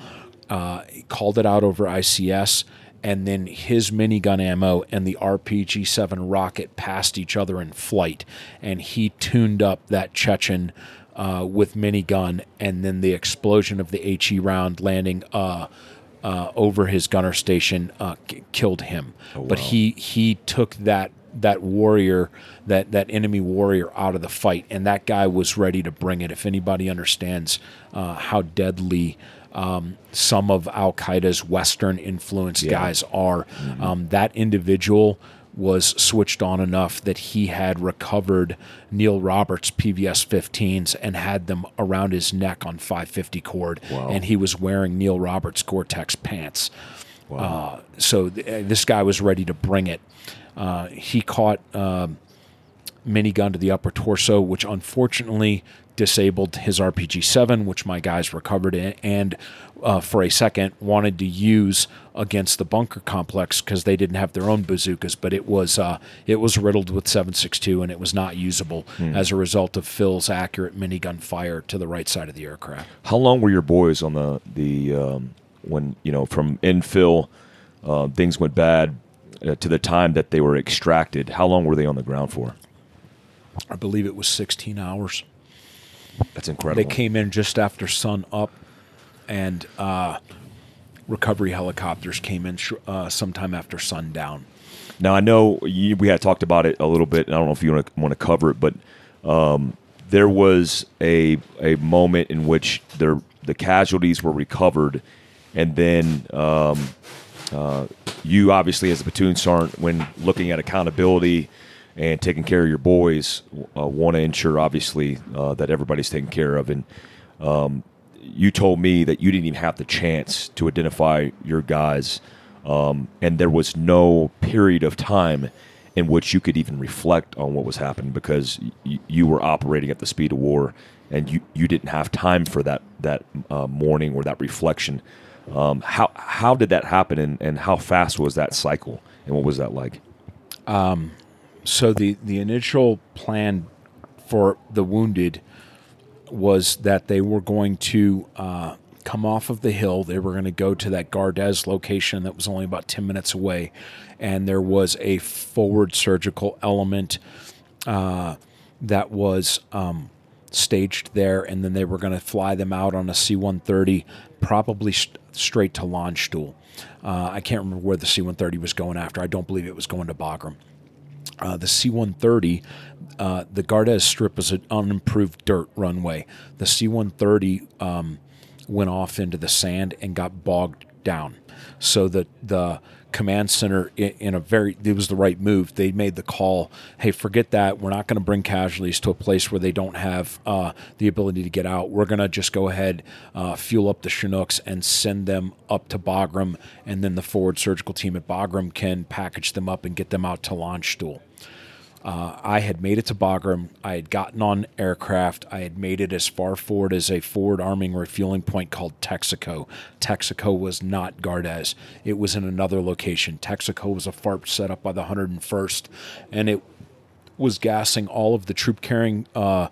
uh, called it out over ICS, and then his minigun ammo and the RPG 7 rocket passed each other in flight. And he tuned up that Chechen. Uh, with minigun, and then the explosion of the HE round landing uh, uh, over his gunner station uh, k- killed him. But he he took that that warrior that that enemy warrior out of the fight, and that guy was ready to bring it. If anybody understands uh, how deadly. Um, some of Al Qaeda's Western influenced guys are. Um, that individual was switched on enough that he had recovered Neil Roberts PVS 15s and had them around his neck on 550 cord, Wow. and he was wearing Neil Roberts Gore-Tex pants. Uh, so th- uh, this guy was ready to bring it. Uh, he caught um, minigun to the upper torso, which unfortunately disabled his RPG 7, which my guys recovered in, and uh, for a second wanted to use against the bunker complex because they didn't have their own bazookas, but it was uh, it was riddled with 7.62 and it was not usable as a result of Phil's accurate minigun fire to the right side of the aircraft. How long were your boys on the the um, when you know from infill uh, things went bad uh, to the time that they were extracted? How long were they on the ground for? I believe it was 16 hours. That's incredible. They came in just after sun up, and uh, recovery helicopters came in sh- uh, sometime after sundown. Now I know you, we had talked about it a little bit, and I don't know if you want to want to cover it, but um, there was a a moment in which there the casualties were recovered, and then um, uh, you obviously as a platoon sergeant, when looking at accountability and taking care of your boys, uh, want to ensure obviously uh, that everybody's taken care of, and um, you told me that you didn't even have the chance to identify your guys, um, and there was no period of time in which you could even reflect on what was happening because y- you were operating at the speed of war, and you, you didn't have time for that that uh, morning or that reflection. Um, how how did that happen, and, and how fast was that cycle, and what was that like? So the the initial plan for the wounded was that they were going to uh, come off of the hill. They were going to go to that Gardez location that was only about ten minutes away, and there was a forward surgical element uh, that was um, staged there, and then they were going to fly them out on a C 130, probably st- straight to Landstuhl. Uh, I can't remember where the C 130 was going after. I don't believe it was going to Bagram. Uh, the C 130, uh, the Gardez Strip was an unimproved dirt runway. The C 130 um, went off into the sand and got bogged down. So that the command center, in, a very, it was the right move. They made the call hey, forget that. We're not going to bring casualties to a place where they don't have uh, the ability to get out. We're going to just go ahead, uh, fuel up the Chinooks, and send them up to Bagram. And then the forward surgical team at Bagram can package them up and get them out to Landstuhl. Uh, I had made it to Bagram. I had gotten on aircraft. I had made it as far forward as a forward arming refueling point called Texaco. Texaco was not Gardez. It was in another location. Texaco was a FARP set up by the 101st, and it was gassing all of the troop carrying uh,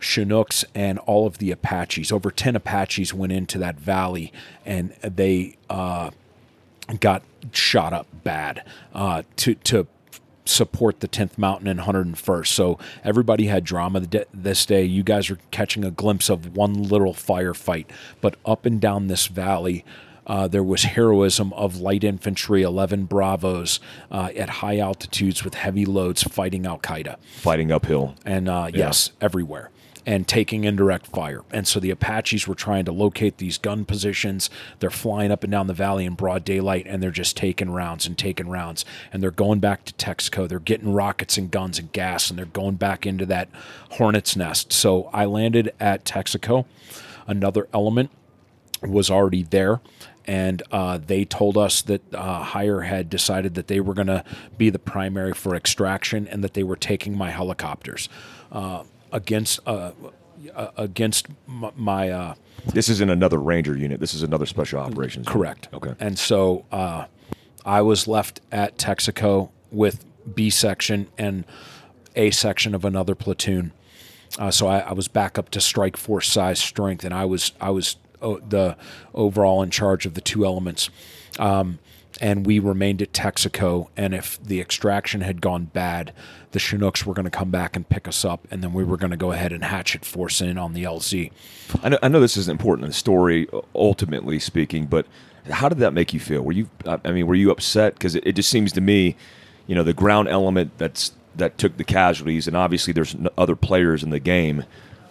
Chinooks and all of the Apaches. Over 10 Apaches went into that valley, and they uh, got shot up bad uh, to to support the 10th Mountain and 101st. So everybody had drama this day. You guys are catching a glimpse of one little firefight, but up and down this valley. Uh, there was heroism of light infantry, 11 Bravos uh, at high altitudes with heavy loads fighting Al Qaeda Fighting uphill. and uh, yes, everywhere, and taking indirect fire. And so the Apaches were trying to locate these gun positions. They're flying up and down the valley in broad daylight, and they're just taking rounds and taking rounds. And they're going back to Texaco. They're getting rockets and guns and gas, and they're going back into that hornet's nest. So I landed at Texaco. Another element was already there. And uh, they told us that uh, Higher had decided that they were going to be the primary for extraction and that they were taking my helicopters uh, against uh, uh, against my uh, This isn't another Ranger unit. This is another special operations. unit. correct. Okay. And so uh, I was left at Texaco with B section and A section of another platoon. Uh, so I, I was back up to strike force size strength, and I was I was the overall in charge of the two elements. Um, and we remained at Texaco. And if the extraction had gone bad, the Chinooks were going to come back and pick us up, and then we were going to go ahead and hatchet force in on the LZ. I know, I know this is important in the story, ultimately speaking, but how did that make you feel? Were you, I I mean, were you upset? Because it, it just seems to me, you know, the ground element that's that took the casualties, and obviously there's other players in the game,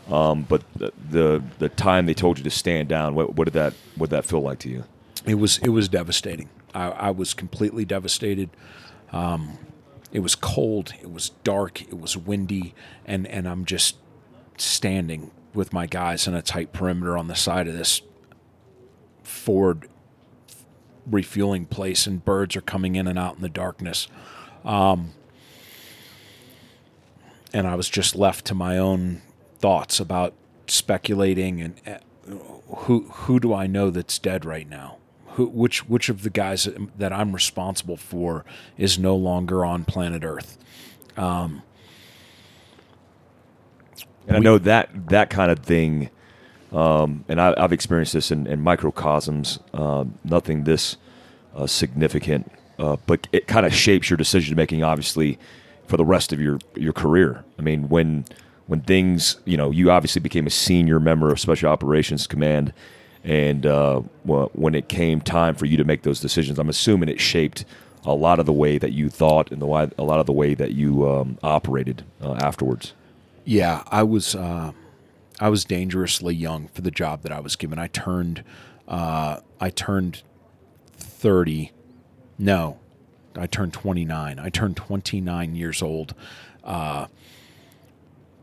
um, but the, the the time they told you to stand down, what, what did that what did that feel like to you? It was it was devastating. I, I was completely devastated. Um, it was cold, it was dark, it was windy, and and I'm just standing with my guys in a tight perimeter on the side of this forward refueling place, and birds are coming in and out in the darkness. Um, and I was just left to my own thoughts about speculating and uh, who who do I know that's dead right now? Who, which which of the guys that I'm responsible for is no longer on planet Earth? Um, and I know that that kind of thing, um, and I, have experienced this in, in microcosms. Uh, nothing this uh, significant, uh, but it kind of shapes your decision making. Obviously, for the rest of your your career. I mean, when when things, you know, you obviously became a senior member of Special Operations Command, and uh, when it came time for you to make those decisions, I'm assuming it shaped a lot of the way that you thought and the a lot of the way that you um, operated uh, afterwards. Yeah, I was uh, I was dangerously young for the job that I was given. I turned uh, I turned thirty. No, I turned twenty nine. I turned twenty nine years old uh,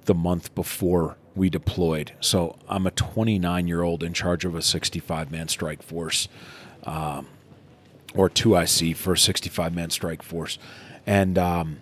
the month before we deployed. So I'm a 29 year old in charge of a 65 man strike force, um, or 2IC for a 65 man strike force. And um,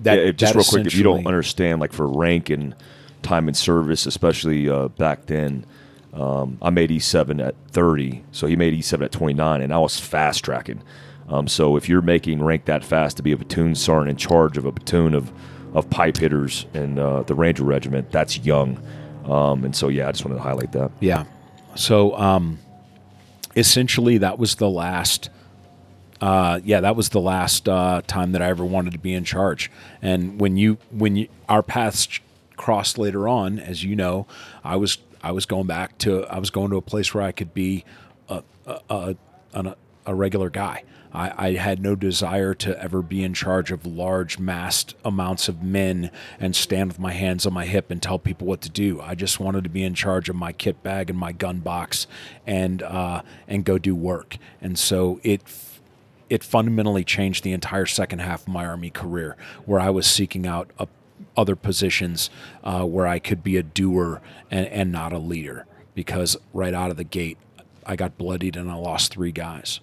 that, yeah, just that real quick, if you don't understand, like for rank and time in service, especially uh, back then, um, I made E7 at 30, so he made E7 at 29, and I was fast tracking. Um, so if you're making rank that fast to be a platoon sergeant in charge of a platoon of, of pipe hitters in uh, the Ranger Regiment, that's young. Um, and so, yeah, I just wanted to highlight that. Yeah. So um, essentially, that was the last – uh, yeah, that was the last uh, time that I ever wanted to be in charge. And when you when you, our paths crossed later on, as you know, I was I was going back to I was going to a place where I could be a a, a, a regular guy. I, I, had no desire to ever be in charge of large massed amounts of men and stand with my hands on my hip and tell people what to do. I just wanted to be in charge of my kit bag and my gun box and uh, and go do work. And so it it fundamentally changed the entire second half of my Army career, where I was seeking out a, other positions uh, where I could be a doer and, and not a leader. Because right out of the gate, I got bloodied and I lost three guys.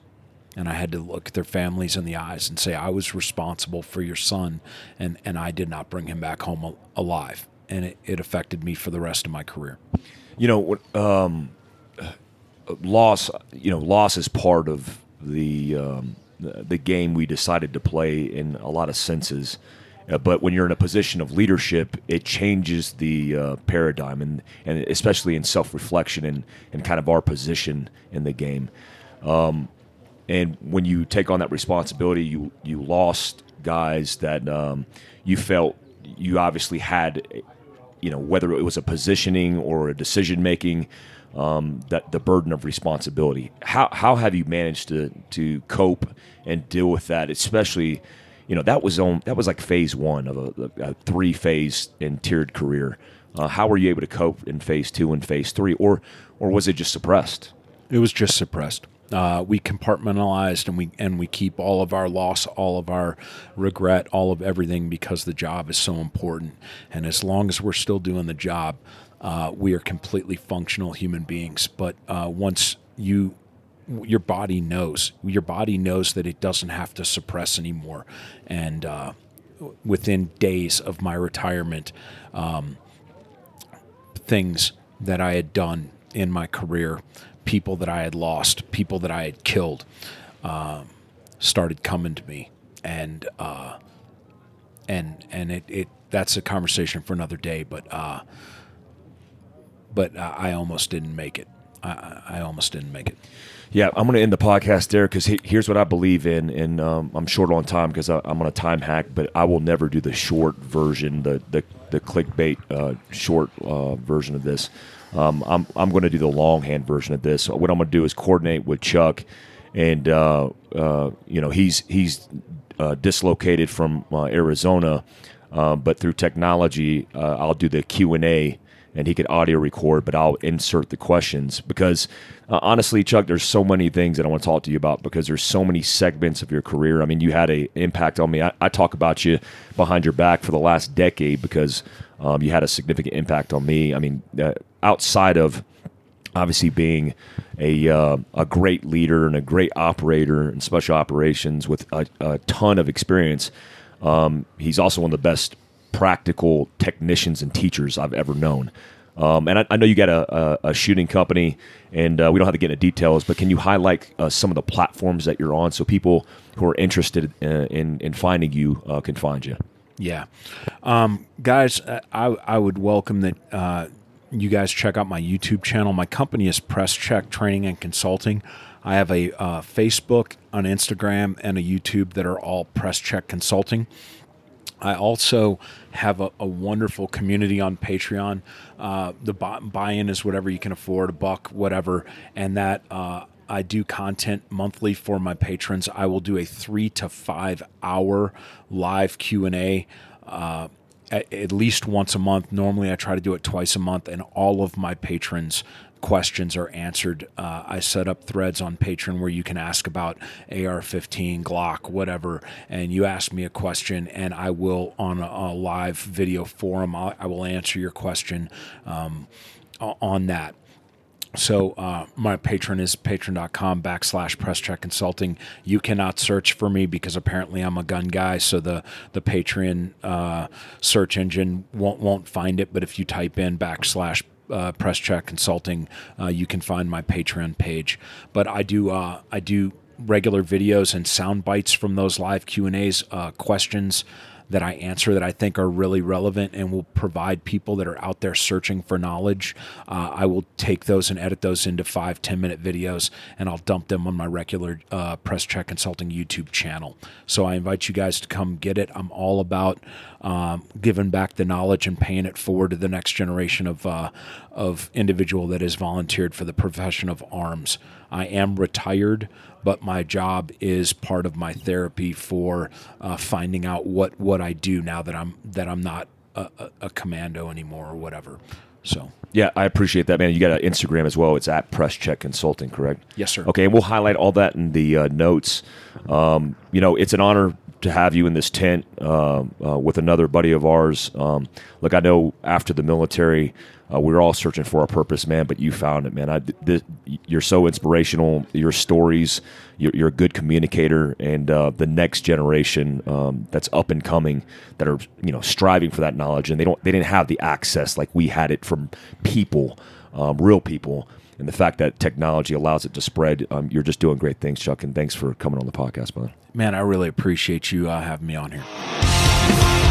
And I had to look their families in the eyes and say, I was responsible for your son, and, and I did not bring him back home alive. And it, it affected me for the rest of my career. You know, um, loss, you know, loss is part of the um, the game we decided to play in a lot of senses. Uh, but when you're in a position of leadership, it changes the uh, paradigm, and, and especially in self reflection and, and kind of our position in the game. Um, and when you take on that responsibility, you you lost guys that um, you felt you obviously had, you know, whether it was a positioning or a decision making um, that the burden of responsibility. How how have you managed to to cope and deal with that, especially? You know that was on that was like phase one of a, a three phase and tiered career. Uh, how were you able to cope in phase two and phase three, or or was it just suppressed? It was just suppressed. Uh, we compartmentalized and we and we keep all of our loss, all of our regret, all of everything because the job is so important. And as long as we're still doing the job, uh, we are completely functional human beings. But uh, once you your body knows your body knows that it doesn't have to suppress anymore and uh, within days of my retirement um, things that i had done in my career people that i had lost people that i had killed uh, started coming to me and uh, and and it, it that's a conversation for another day but uh, but I almost didn't make it. I, I almost didn't make it. Yeah, I'm going to end the podcast there because he, here's what I believe in, and um, I'm short on time because I'm on a time hack, but I will never do the short version, the the, the clickbait uh, short uh, version of this. Um, I'm I'm going to do the longhand version of this. What I'm going to do is coordinate with Chuck, and uh, uh you know he's he's uh, dislocated from uh, Arizona, but through technology, I'll do the Q and A and he could audio record, but I'll insert the questions because uh, honestly, Chuck, there's so many things that I want to talk to you about because there's so many segments of your career. I mean, you had a impact on me. I, I talk about you behind your back for the last decade because um, you had a significant impact on me. I mean, uh, outside of obviously being a uh, a great leader and a great operator in special operations with a, a ton of experience. Um, he's also one of the best practical technicians and teachers I've ever known. Um, and I, I, know you got a, a, a shooting company, and uh, we don't have to get into details, but can you highlight uh, some of the platforms that you're on so people who are interested in, uh, in, in finding you uh, can find you? Yeah, um, guys, I I would welcome that uh, you guys check out my YouTube channel. My company is Press Check Training and Consulting. I have a uh, Facebook, an Instagram, and a YouTube that are all Press Check Consulting. I also have a, a wonderful community on Patreon. Uh, the buy in is whatever you can afford, a buck, whatever, and that uh, I do content monthly for my patrons. I will do a three to five hour live Q and A. Uh, at, at, least once a month. Normally, I try to do it twice a month, and all of my patrons questions are answered. Uh, I set up threads on Patreon where you can ask about AR 15, Glock, whatever, and you ask me a question, and I will, on a, a live video forum, I, I, will answer your question um, on that. So uh, my Patreon is patreon.com backslash press check consulting. You cannot search for me because apparently I'm a gun guy. So the, the Patreon uh, search engine won't, won't find it. But if you type in backslash uh, press check consulting, uh, you can find my Patreon page. But I do uh, I do regular videos and sound bites from those live Q and A's, uh, questions that I answer that I think are really relevant and will provide people that are out there searching for knowledge. Uh, I will take those and edit those into five, 10 minute videos and I'll dump them on my regular uh, Press Check Consulting YouTube channel. So I invite you guys to come get it. I'm all about um, giving back the knowledge and paying it forward to the next generation of, uh, of individual that is volunteered for the profession of arms. I am retired but my job is part of my therapy for uh, finding out what what I do now that I'm that I'm not a, a, commando anymore or whatever. So yeah, I appreciate that, man. You got an Instagram as well. It's at Press Check Consulting, correct? Yes, sir. Okay, and we'll highlight all that in the uh, notes. Um, you know, it's an honor to have you in this tent uh, uh, with another buddy of ours. Um, look, I know after the military, uh, we are all searching for our purpose, man. But you found it, man. I, th- you're so inspirational. Your stories. You're, you're a good communicator, and uh, the next generation um, that's up and coming that are you know striving for that knowledge, and they don't they didn't have the access like we had it from people, um, real people. And the fact that technology allows it to spread, um, you're just doing great things, Chuck. And thanks for coming on the podcast, brother. Man, I really appreciate you uh, having me on here.